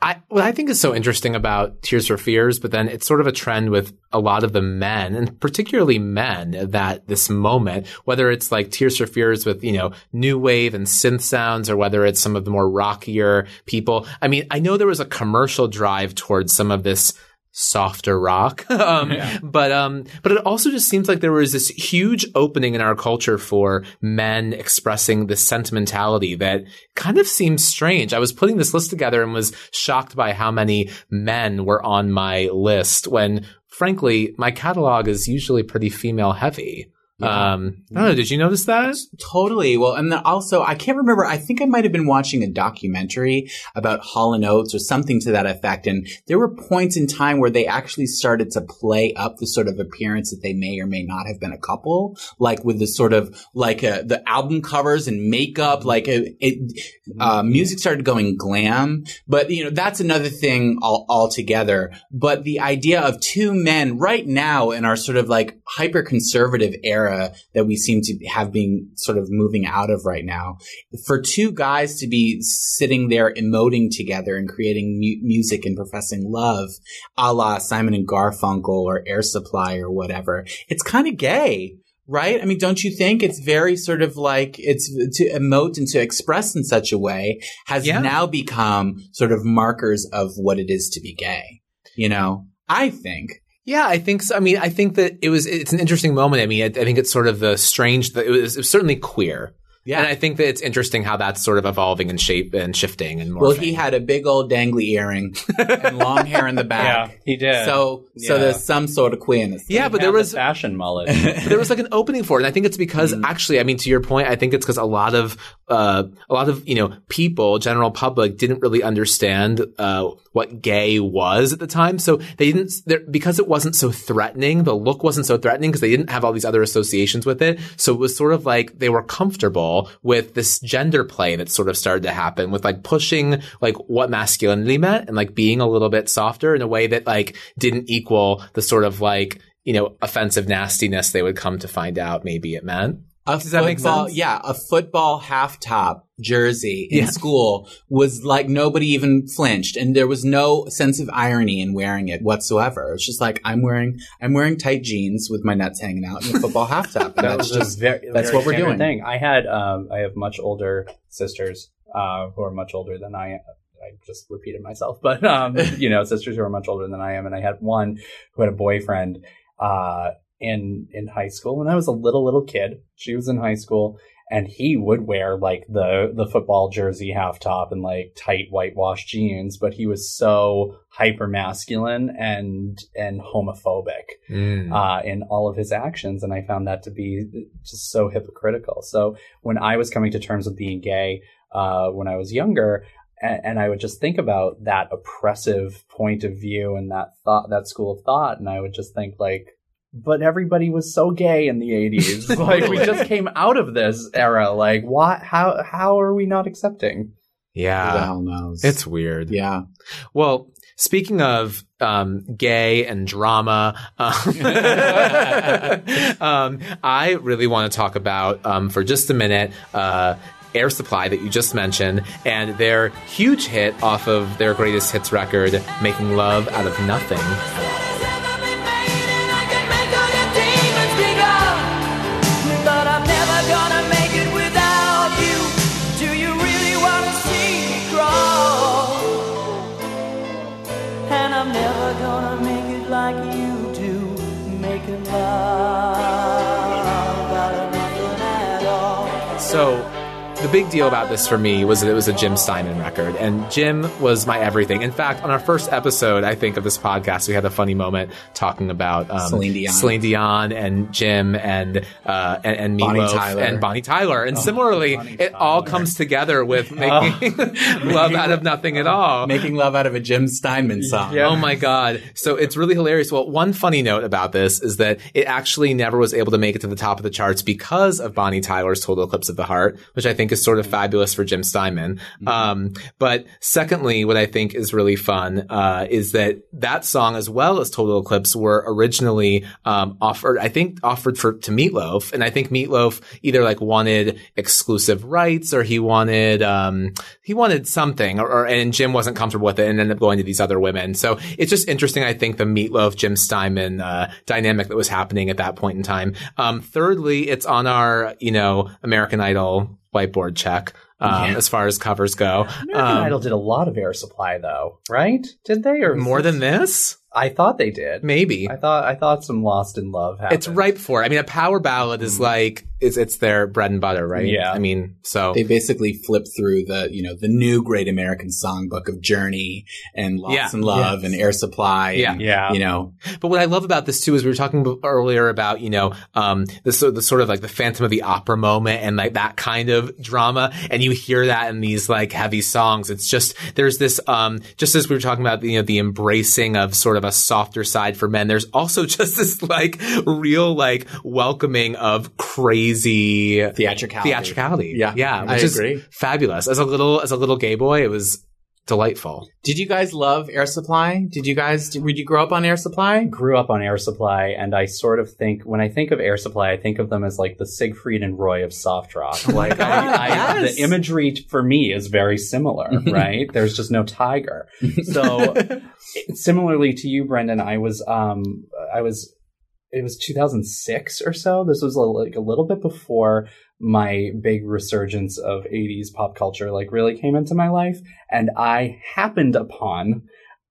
I what I think is so interesting about Tears for Fears, but then it's sort of a trend with a lot of the men, and particularly men, that this moment, whether it's like Tears for Fears with you know new wave and synth sounds, or whether it's some of the more rockier people. I mean, I know there was a commercial drive towards some of this softer rock. Um, but um but it also just seems like there was this huge opening in our culture for men expressing this sentimentality that kind of seems strange. I was putting this list together and was shocked by how many men were on my list when frankly my catalog is usually pretty female heavy um i don't know did you notice that Totally. Well, and then also, I can't remember. I think I might have been watching a documentary about Hall and Oates or something to that effect. And there were points in time where they actually started to play up the sort of appearance that they may or may not have been a couple, like with the sort of like uh, the album covers and makeup. Like it, it uh, music started going glam. But you know, that's another thing all, altogether. But the idea of two men right now in our sort of like hyper conservative era that we seem to have been sort of moving out of right now, for two guys to be sitting there emoting together and creating mu- music and professing love, a la Simon and Garfunkel or Air Supply or whatever, it's kind of gay. right? I mean, don't you think it's very sort of like it's to emote and to express in such a way has Yeah. now become sort of markers of what it is to be gay. You know, I think. Yeah, I think so. I mean, I think that it was, it's an interesting moment. I mean, I, I think it's sort of the strange, that it was, it was certainly queer. Yeah. And I think that it's interesting how that's sort of evolving and shape and shifting and morphing. Well, he had a big old dangly earring and long hair in the back. Yeah, he did. So, so there's some sort of queerness. yeah, but there was, the fashion mullet. but there was like an opening for it. And I think it's because Mm. actually, I mean, to your point, I think it's because a lot of, uh, a lot of, you know, people, general public didn't really understand, uh, what gay was at the time. So they didn't, because it wasn't so threatening, the look wasn't so threatening because they didn't have all these other associations with it. So it was sort of like they were comfortable with this gender play that sort of started to happen with like pushing like what masculinity meant and like being a little bit softer in a way that like didn't equal the sort of like, you know, offensive nastiness they would come to find out maybe it meant. A Does that make football- sense? Yeah, a football half top jersey in Yeah. school was like nobody even flinched, and there was no sense of irony in wearing it whatsoever. It's just like I'm wearing I'm wearing tight jeans with my nuts hanging out in a football half top, and that that's was just just very, that's very what we're doing. Thing. I had, um, I have much older sisters uh, who are much older than I am. I just repeated myself, but um, you know, sisters who are much older than I am, and I had one who had a boyfriend uh, in in high school when I was a little little kid. She was in high school, and he would wear like the the football jersey half top and like tight whitewashed jeans, but he was so hyper masculine and and homophobic Mm. uh, in all of his actions, and I found that to be just so hypocritical. So when I was coming to terms with being gay uh, when I was younger, and, and I would just think about that oppressive point of view and that thought, that school of thought, and I would just think like. But everybody was so gay in the 80s. like we just came out of this era. Like what how how are we not accepting? who the yeah. hell knows. It's weird. yeah. Well, speaking of um, gay and drama, um, um, I really want to talk about um, for just a minute. Uh, Air Supply that you just mentioned, and their huge hit off of their greatest hits record, Making Love Out of Nothing. The big deal about this for me was that it was a Jim Steinman record, and Jim was my everything. In fact, on our first episode, I think of this podcast, we had a funny moment talking about um, Celine Dion. Celine Dion and Jim and uh, and, and Bonnie Tyler. and Bonnie Tyler, and similarly, Bonnie it all comes together with making love out of nothing at all. Making love out of a Jim Steinman song. Oh my god. So it's really hilarious. Well, one funny note about this is that it actually never was able to make it to the top of the charts because of Bonnie Tyler's Total Eclipse of the Heart, which I think is sort of fabulous for Jim Steinman. Um, but secondly, what I think is really fun, uh, is that that song as well as Total Eclipse were originally, um, offered, I think offered for, to Meatloaf. And I think Meatloaf either like wanted exclusive rights or he wanted, um, he wanted something or, or and Jim wasn't comfortable with it and ended up going to these other women. So it's just interesting. I think the Meatloaf Jim Steinman uh, dynamic that was happening at that point in time. Um, thirdly, it's on our you know American Idol whiteboard check um, as far as covers go. American Um, Idol did a lot of Air Supply though, right? Did they or more than this, I thought they did. maybe. I thought I thought some Lost in Love happened. It's ripe for. it. I mean, a power ballad is like it's it's their bread and butter, right? Yeah. I mean, so They basically flip through the, you know, the new Great American Songbook of Journey and Lost Yeah. in Love and Air Supply. Yeah. and, Yeah. You know, But what I love about this too is we were talking earlier about you know um, the sort the sort of like the Phantom of the Opera moment and like that kind of drama, and you hear that in these like heavy songs. It's just there's this um, just as we were talking about you know the embracing of sort of a softer side for men. There's also just this like real like welcoming of crazy theatricality. theatricality. Yeah. yeah, I which is agree. fabulous. As a little as a little gay boy, it was delightful. Did you guys love Air Supply? Did you guys, did, did you grow up on Air Supply? grew up on Air Supply, and I sort of think when I think of Air Supply, I think of them as like the Siegfried and Roy of soft rock. Like I, I, the imagery for me is very similar, right? There's just no tiger. So similarly to you, Brendan, I was um I was it was 2006 or so. This was a, like a little bit before my big resurgence of 80s pop culture like really came into my life and I happened upon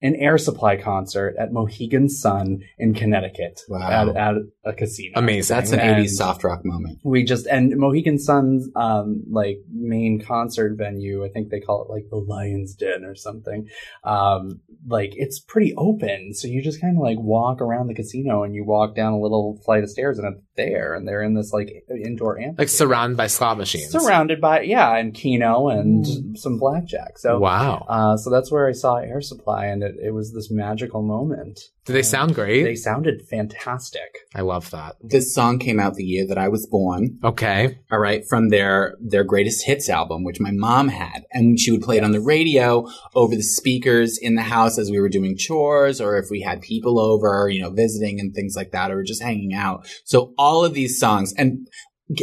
an Air Supply concert at Mohegan Sun in Connecticut Wow. at, at a casino. Amazing. That's an And- 80s soft rock moment. we just and Mohegan Sun's um like main concert venue, I think they call it like the Lion's Den or something. Um like it's pretty open, so you just kind of like walk around the casino and you walk down a little flight of stairs and it's there and they're in this like indoor amphitheater. Like surrounded by slot machines. surrounded by yeah, and Keno and some blackjack. So wow. uh, so that's where I saw Air Supply, and it, it was this magical moment. Do they sound great? They sounded fantastic. I love that. This song came out the year that I was born. Okay. all right, from their their greatest hits album, which my mom had, and she would play it on the radio over the speakers in the house as we were doing chores, or if we had people over, you know, visiting and things like that, or just hanging out. So all of these songs, and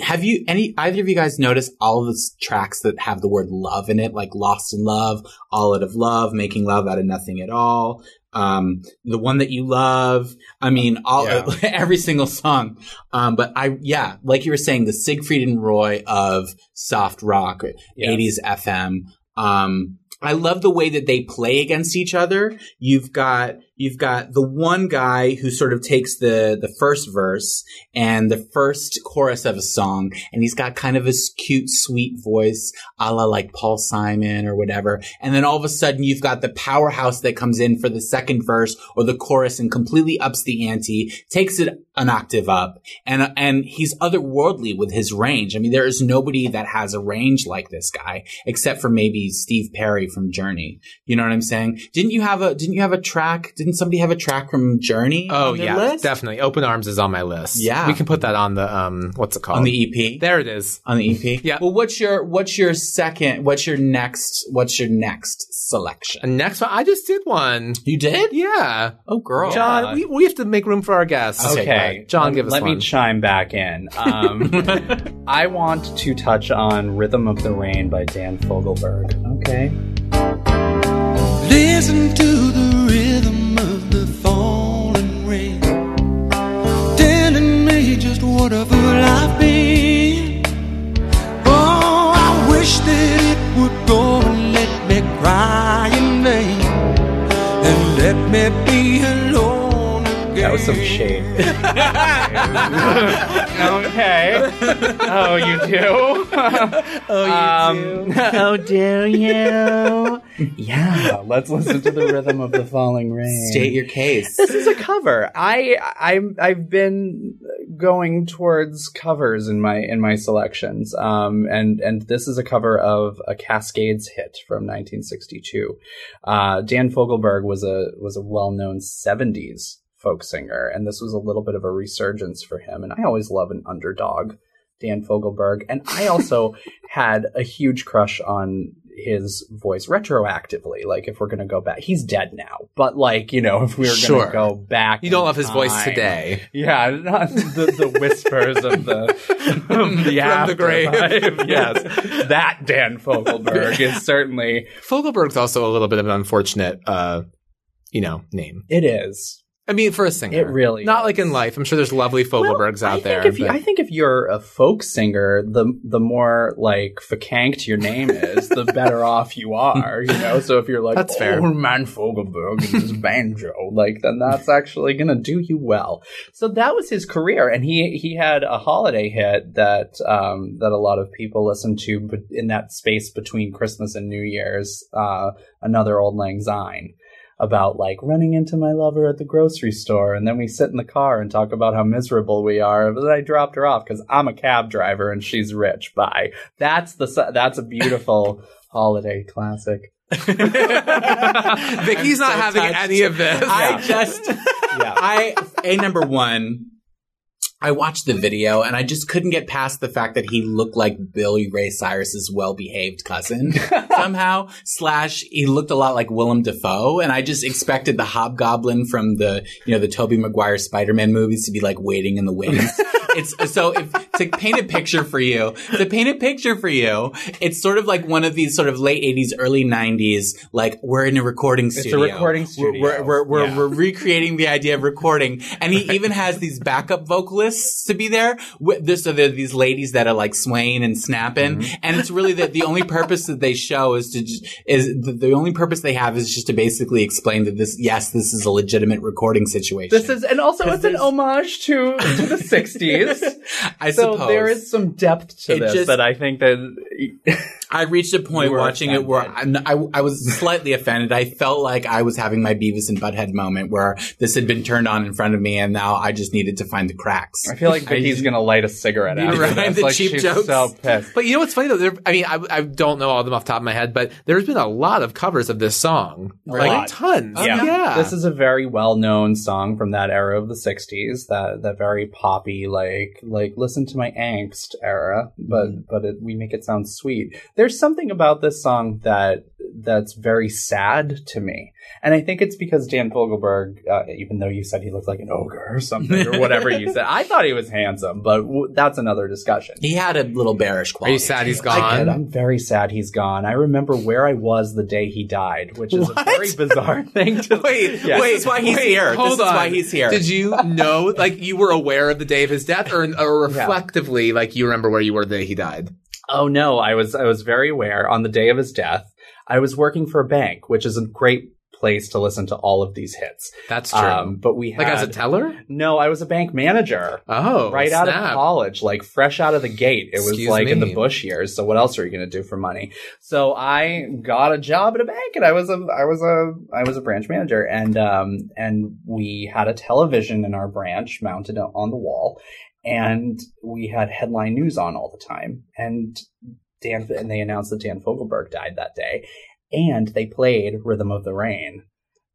have you any either of you guys noticed all of the tracks that have the word love in it, like "Lost in Love," "All Out of Love," "Making Love Out of Nothing at All." Um, the one that you love. I mean, all Yeah. every single song. Um, but I, yeah, like you were saying, the Siegfried and Roy of soft rock. 80s FM. Um, I love the way that they play against each other. You've got, you've got the one guy who sort of takes the, the first verse and the first chorus of a song, and he's got kind of this cute, sweet voice, a la like Paul Simon or whatever. And then all of a sudden you've got the powerhouse that comes in for the second verse or the chorus and completely ups the ante, takes it an octave up, and and he's otherworldly with his range. I mean, there is nobody that has a range like this guy, except for maybe Steve Perry from Journey. You know what I'm saying? Didn't you have a Didn't you have a track? Didn't somebody have a track from Journey? Oh on their yeah, list? definitely. Open Arms is on my list. Yeah. we can put that on the um. What's it called? on the EP. There it is. on the EP. Yeah. Well, what's your what's your second? What's your next? What's your next selection? And next one, I just did one. You did? Yeah, Oh, girl. John, we, we have to make room for our guests. Okay, Okay, John, let, give us let one. me chime back in. Um, I want to touch on "Rhythm of the Rain" by Dan Fogelberg. Okay, Listen to the rhythm me just what I've. Oh, I wish that it would go and let me cry and let me be alone again. that was some shade. okay. Oh, you do. oh, you um, oh, do you? yeah. Let's listen to the rhythm of the falling rain. State your case. this is a cover. I I I've been going towards covers in my in my selections. Um and and this is a cover of a Cascades hit from 1962. Uh Dan Fogelberg was a was a well-known 70s folk singer and this was a little bit of a resurgence for him and I always love an underdog. Dan Fogelberg and I also had a huge crush on his voice retroactively. Like if we're gonna go back, he's dead now. But like you know, if we were Sure. gonna go back, You don't love his voice today. Yeah, not the, the whispers of the of the, From the grave. yes, that Dan Fogelberg is certainly Fogelberg's also a little bit of an unfortunate, uh, you know, name. it is. I mean, for a singer, It really not is. like in life. I'm sure there's lovely Fogelbergs Well, out there. You, I think if you're a folk singer, the the more like facanked your name is, the better off you are. You know, so if you're like, That's oh, fair. man Fogelberg and his banjo, like then that's actually gonna do you well. So that was his career, and he he had a holiday hit that um, that a lot of people listened to, but in that space between Christmas and New Year's, uh, another old lang syne about like running into my lover at the grocery store and then we sit in the car and talk about how miserable we are but i dropped her off because i'm a cab driver and she's rich bye that's the that's a beautiful holiday classic Vicky's not so having touched. any of this. I just, yeah I a number one. I watched the video and I just couldn't get past the fact that he looked like Billy Ray Cyrus's well-behaved cousin somehow. Slash, he looked a lot like Willem Dafoe, and I just expected the Hobgoblin from the you know the Tobey Maguire Spider-Man movies to be like waiting in the wings. it's so if to paint a picture for you, to paint a picture for you, it's sort of like one of these sort of late '80s, early '90s. Like we're in a recording a studio. recording We're- studio. We're we're, we're, Yeah. we're recreating the idea of recording, and he even has these backup vocalists to be there. With this, so there are these ladies that are like swaying and snapping, Mm-hmm. and it's really that the only purpose that they show is to just, is the, the only purpose they have is just to basically explain that this yes, this is a legitimate recording situation. This is, and also it's an homage to to the '60s. I so suppose there is some depth to It this just- that I think that I reached a point You were watching it where. I, I, I was slightly offended. I felt like I was having my Beavis and Butthead moment where this had been turned on in front of me, and now I just needed to find the cracks. I feel like Vicky's gonna light a cigarette after Right, this. the like cheap she's jokes. so pissed. But you know what's funny though? There, I mean, I, I don't know all of them off the top of my head, but there's been a lot of covers of this song, Really? like tons. Oh, yeah. yeah. This is a very well known song from that era of the '60s, that that very poppy, like like listen to my angst era, but Mm-hmm. but it, we make it sound sweet. There's something about this song that that's very sad to me, and I think it's because Dan Fogelberg, uh, even though you said he looked like an ogre or something or whatever you said, I thought he was handsome, but w- that's another discussion. He had a little bearish Are you sad he's I gone? get- I'm very sad he's gone. I remember where I was the day he died, which is a very bizarre thing to Wait, Yeah. wait, this is why he's Wait, here. This hold is on. why he's here. Did you know, like, you were aware of the day of his death, or, or reflectively, like, you remember where you were the day he died? Oh no, I was I was very aware on the day of his death. I was working for a bank, which is a great place to listen to all of these hits. That's true. Um, but we had like, as a teller? no, I was a bank manager. Oh, right out of college, like fresh out of the gate. It was Excuse like in the Bush years. So what else are you going to do for money? So I got a job at a bank, and I was a I was a I was a branch manager, and um and we had a television in our branch mounted on the wall, and we had headline news on all the time, and Dan and they announced that Dan Fogelberg died that day, and they played Rhythm of the Rain.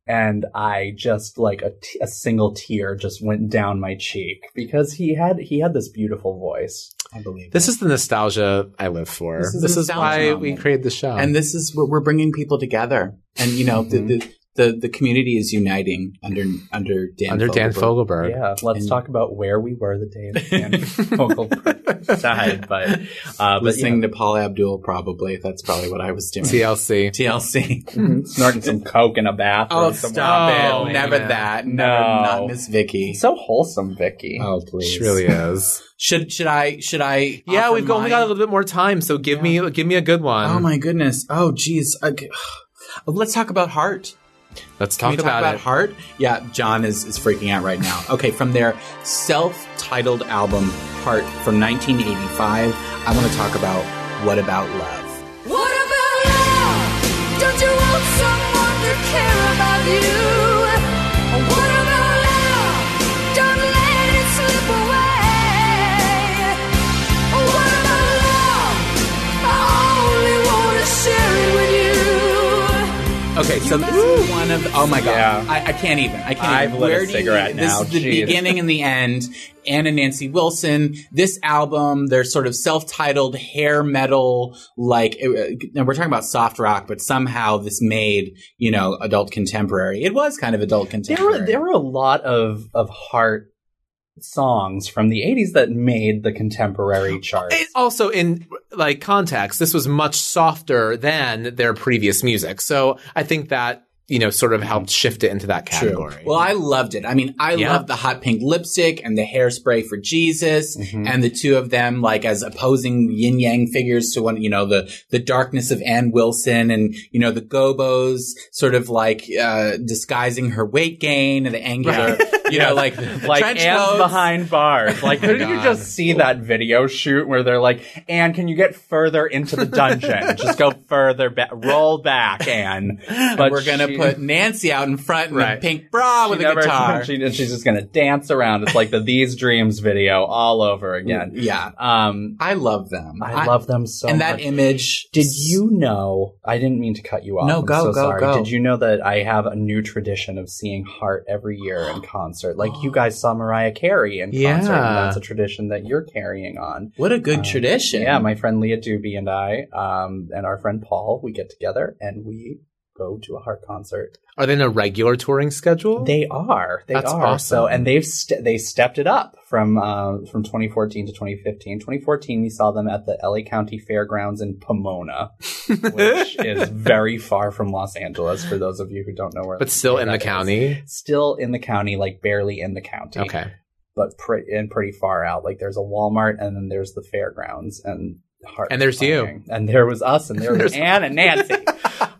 And I just like a, t- a single tear just went down my cheek because he had he had this beautiful voice. I believe This is the nostalgia I live for. This This is is, why moment. we created the show. and this is what we're bringing people together. And you know, the, the mm-hmm. The the community is uniting under under Dan under Dan Fogelberg. Fogelberg. Yeah, let's And- talk about where we were the day that Dan Fogelberg died. But uh, but Listening to Paula Abdul, probably that's probably what I was doing. TLC. TLC. yeah, snorting some coke in a bathroom. Oh, somewhere. stop Oh, it! Never man. that. Never, No. not Miss Vicky. So wholesome, Vicky. oh, please. She really is. Should should I should I? yeah, offer we've only mine? got a little bit more time, so give me give me a good one. Oh my goodness! Oh geez. Okay. Let's talk about Heart. Let's Can talk we about, talk about it. Heart? Yeah, John is, is freaking out right now. Okay, from their self-titled album Heart from 1985, I want to talk about What About Love. What about love? Don't you want someone to care about you? Okay, so this is one of the, oh my god, Yeah. I, I can't even. I can't. I've even. lit a Where you- cigarette This now, is the jeez. beginning and the end. Ann and Nancy Wilson. This album, their sort of self-titled hair metal, like and uh, we're talking about soft rock, but somehow this made you know adult contemporary. It was kind of adult contemporary. There were there were a lot of of heart songs from the 80s that made the contemporary charts. It also, in like context, this was much softer than their previous music. So I think that you know sort of helped shift it into that category. Well, I loved it. I mean, I Yeah. loved the hot pink lipstick and the hairspray for Jesus Mhm. and the two of them like as opposing yin yang figures to one, you know, the, the darkness of Ann Wilson and, you know, the gobos sort of like, uh, disguising her weight gain and the angular, you know, like, like trench Ann's coats. behind bars. Like, couldn't you just see that video shoot where they're like, "Ann, can you get further into the dungeon? just go further back, roll back, Ann." But We're going to she- put Nancy out in front in a pink bra she with a guitar. she- and she's just gonna dance around. It's like the These Dreams video all over again. yeah. Um, I love them. I, love them so and much. that image. Did you know? I didn't mean to cut you off. No, I'm go, so go, sorry. go. Did you know that I have a new tradition of seeing Heart every year in concert? Like you guys saw Mariah Carey in concert, Yeah. and that's a tradition that you're carrying on. What a good Um, tradition. Yeah, my friend Leah Doobie and I, um, and our friend Paul, we get together and we go to a Heart concert. Are they in a regular touring schedule? They are. They That's are. awesome. So, and they've st- they stepped it up from uh, from 2014 to 2015. 2014, we saw them at the LA County Fairgrounds in Pomona, which is very far from Los Angeles. For those of you who don't know where, but still in the is. county. Still in the county, like barely in the county. Okay. but pretty and pretty far out. Like there's a Walmart, and then there's the fairgrounds, and Heart And there's you. and there was us, and there was There's- Ann and Nancy.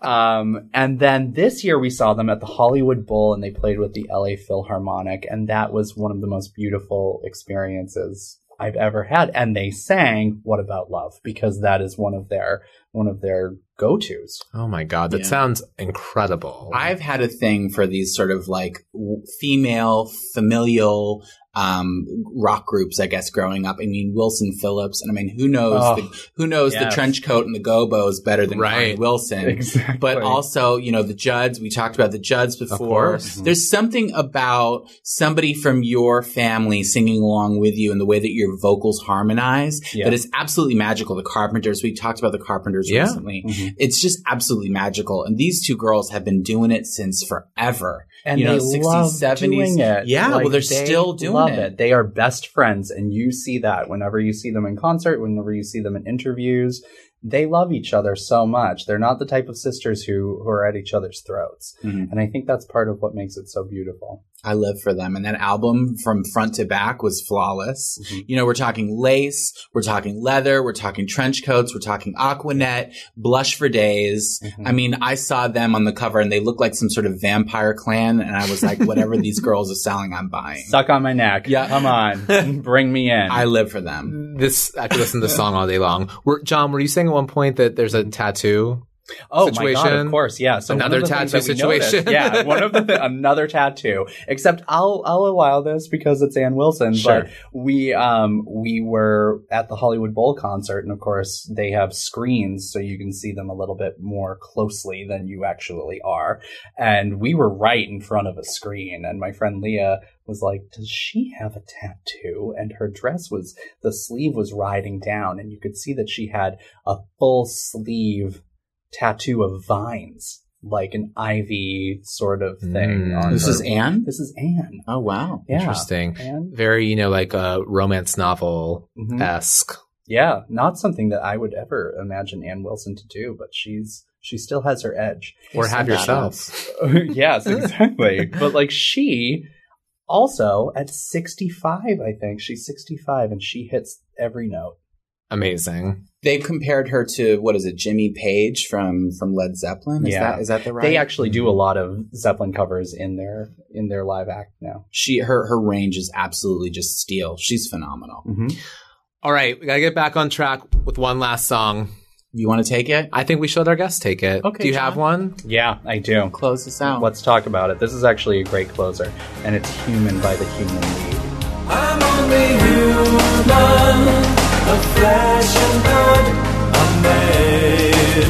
um, and then this year we saw them at the Hollywood Bowl, and they played with the LA Philharmonic, and that was one of the most beautiful experiences I've ever had. And they sang "What About Love" because that is one of their one of their go tos. Oh my god, that Yeah. sounds incredible. I've had a thing for these sort of like w- female, familial um, rock groups. I guess growing up, I mean Wilson Phillips, and I mean who knows Oh, the, who knows the trench coat and the gobos better than Right. Carnie Wilson. Exactly. But also, you know, the Judds, we talked about the Judds before. course. There's something about somebody from your family singing along with you and the way that your vocals harmonize Yeah. that is absolutely magical. The Carpenters, we talked about the Carpenters Yeah. recently. Mhm. It's just absolutely magical. And these two girls have been doing it since forever. And you know, they 60s, love 70s. doing it. Yeah, well, they're they still doing love it. They are best friends, and you see that whenever you see them in concert, whenever you see them in interviews. They love each other so much. They're not the type of sisters who, who are at each other's throats. Mhm. And I think that's part of what makes it so beautiful. I live for them. And that album from front to back was flawless. Mhm. You know, we're talking lace, we're talking leather, we're talking trench coats, we're talking Aqua Net, blush for days. Mhm. I mean, I saw them on the cover and they look like some sort of vampire clan. And I was like, whatever these girls are selling, I'm buying. Suck on my neck. Yeah. Come on. Bring me in. I live for them. this I could listen to the song all day long. Were, John, were you saying at one point that there's a tattoo? Oh my god! Of course, yeah. So Another of the things tattoo we noticed- situation. yeah, one of the th- another tattoo. Except I'll I'll allow this because it's Ann Wilson. Sure. But we um we were at the Hollywood Bowl concert, and of course they have screens, so you can see them a little bit more closely than you actually are. And we were right in front of a screen, and my friend Leah was like, "Does she have a tattoo?" And her dress was the sleeve was riding down, and you could see that she had a full sleeve tattoo of vines, like an ivy sort of thing. Mm. on This her- is Ann? This is Ann. Oh, wow. Yeah. Interesting. Ann. Very, you know, like a romance novel esque. Yeah, not something that I would ever imagine Ann Wilson to do, but she's she still has her edge. Or have so yourself. yes, exactly. but like she also at 65, I think she's 65 and she hits every note. Amazing. They compared her to, what is it, Jimmy Page from, from Led Zeppelin? Is Yeah. that, is that the right? They actually do a lot of Zeppelin covers in their in their live act now. she, her, her range is absolutely just steel. She's phenomenal. Mm-hmm. All right, we gotta get back on track with one last song. You want to take it? I think we should let our guests take it. Okay, Do you John. have one? Yeah, I do. Close this out. Let's talk about it. This is actually a great closer, and it's Human by the Human League. I'm only human, of flesh and blood. I'm made.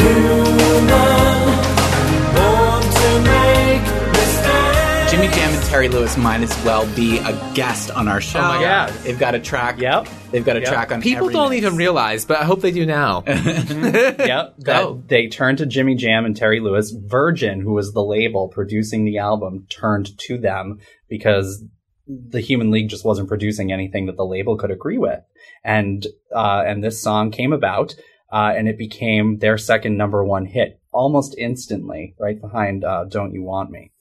Human, born to make mistakes. Jimmy Jam and Terry Lewis might as well be a guest on our show. Oh my God. They've got a track. Yep. They've got a Yep. track on People every don't mix. even realize, but I hope they do now. yep. Go. That they turned to Jimmy Jam and Terry Lewis. Virgin, who was the label producing the album, turned to them because the Human League just wasn't producing anything that the label could agree with. And uh, and this song came about, uh, and it became their second number one hit almost instantly, right behind uh, "Don't You Want Me."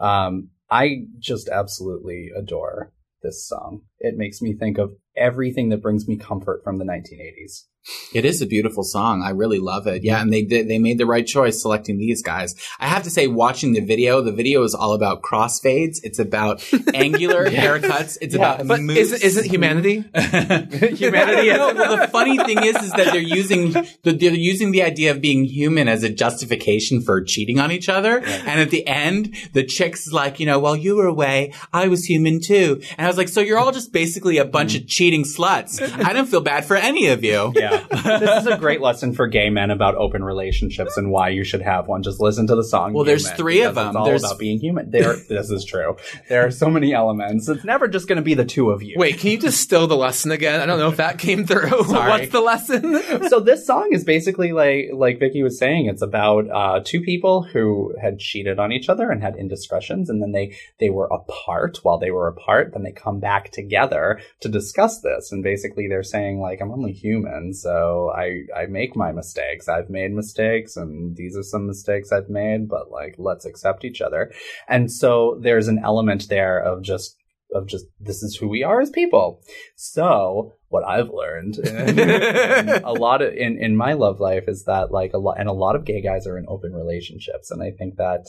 Um, I just absolutely adore this song. It makes me think of everything that brings me comfort from the 1980s. It is a beautiful song. I really love it. Yeah, and they did. They made the right choice selecting these guys. I have to say, watching the video, the video is all about crossfades. It's about angular haircuts. It's Yeah, about but mousse. isn't, isn't humanity? humanity. no, well, the funny thing is, is that they're using they're using the idea of being human as a justification for cheating on each other. And at the end, the chick's like, you know, while you were away, I was human too. And I was like, so you're all just basically a bunch mm-hmm. of cheating sluts. I don't feel bad for any of you. Yeah. This is a great lesson for gay men about open relationships and why you should have one. Just listen to the song. Well, there's Human, three of them. It's all There's- about being human. There, this is true. There are so many elements. It's never just going to be the two of you. Wait, can you distill the lesson again? I don't know if that came through. Sorry. What's the lesson? so this song is basically like like Vicky was saying. It's about uh, two people who had cheated on each other and had indiscretions, and then they they were apart. While they were apart, then they come back together to discuss this. And basically, they're saying like, I'm only human, so I I make my mistakes. I've made mistakes, and these are some mistakes I've made. But like, let's accept each other. And so there's an element there of just of just this is who we are as people. So what I've learned and a lot of in, in my love life is that like a lot and a lot of gay guys are in open relationships and I think that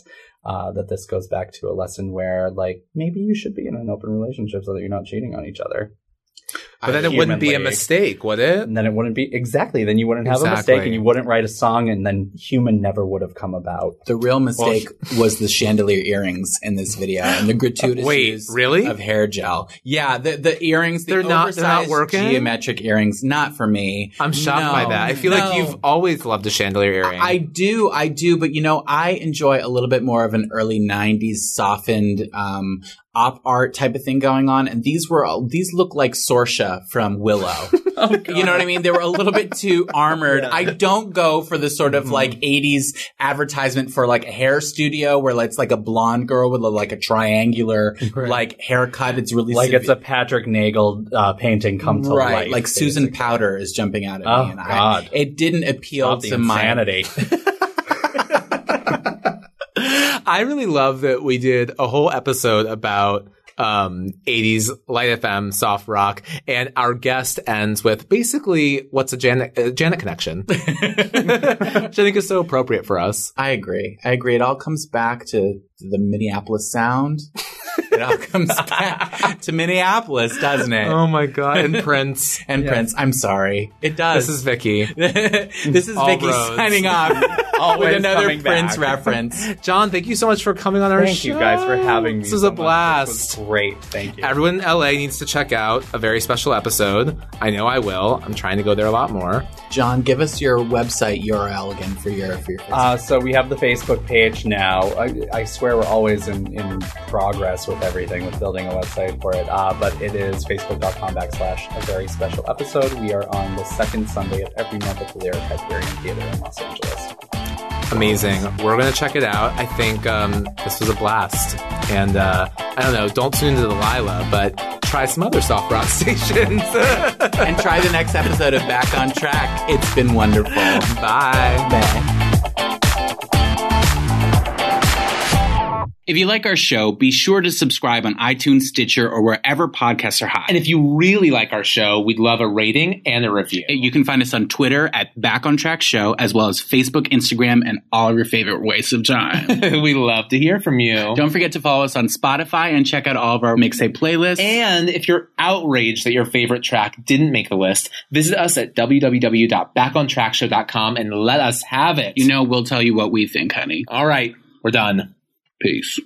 uh, that this goes back to a lesson where like maybe you should be in an open relationship so that you're not cheating on each other. But then it wouldn't be a mistake, would it? And then it wouldn't be exactly. Then you wouldn't have a mistake, and you wouldn't write a song, and then human never would have come about. The real mistake was the chandelier earrings in this video and the gratuitous Wait, use really? of hair gel. Yeah, the the earrings, the They're not- they're not working? Geometric earrings, not for me. I'm shocked No, by that. I feel like you've always loved a chandelier earring. I do, I do, but you know, I enjoy a little bit more of an early '90s softened um, op art type of thing going on, and these were these look like Sorsha from Willow. you know what I mean? They were a little bit too armored. I don't go for the sort of like '80s advertisement for like a hair studio where it's like a blonde girl with a, like a triangular like haircut. It's really Like sev- it's a Patrick Nagel uh, painting come to right, life. like Susan. Powter is jumping out at Oh, me, and I, God. it didn't appeal Stop to my insanity. I really love that we did a whole episode about um 80s light FM soft rock and our guest ends with basically what's a Janet uh, Janet connection. Which I think is so appropriate for us. I agree. I agree. It all comes back to the Minneapolis sound. It all comes back to Minneapolis, doesn't it? Oh my god. And Prince. and Prince, I'm sorry. It does. This is Vicky. this is All Vicky roads. signing off with Always another Prince back. reference. John, thank you so much for coming on our Thank show. you guys for having me. This was so a blast. This was great. Thank you. Everyone in LA needs to check out a very special episode. I know I will. I'm trying to go there a lot more. John, give us your website URL again for your for your Uh, so we have the Facebook page now. I, I swear we're always in, in progress with everything, with building a website for it. Uh, but it is facebook.com backslash a very special episode. We are on the second Sunday of every month at the Lyric Hyperion Theater in Los Angeles. Amazing. We're going to check it out. I think um, this was a blast. And uh, I don't know, don't tune into the Lila, but try some other soft rock stations. and try the next episode of Back on Track. It's been wonderful. Bye. Bye. If you like our show, be sure to subscribe on iTunes, Stitcher, or wherever podcasts are hot. And if you really like our show, we'd love a rating and a review. You can find us on Twitter at Back on Track Show, as well as Facebook, Instagram, and all of your favorite wastes of time. we love to hear from you. Don't forget to follow us on Spotify and check out all of our mixtape playlists. And if you're outraged that your favorite track didn't make the list, visit us at www.backontrackshow.com and let us have it. you know, we'll tell you what we think, honey. All right, we're done. Peace.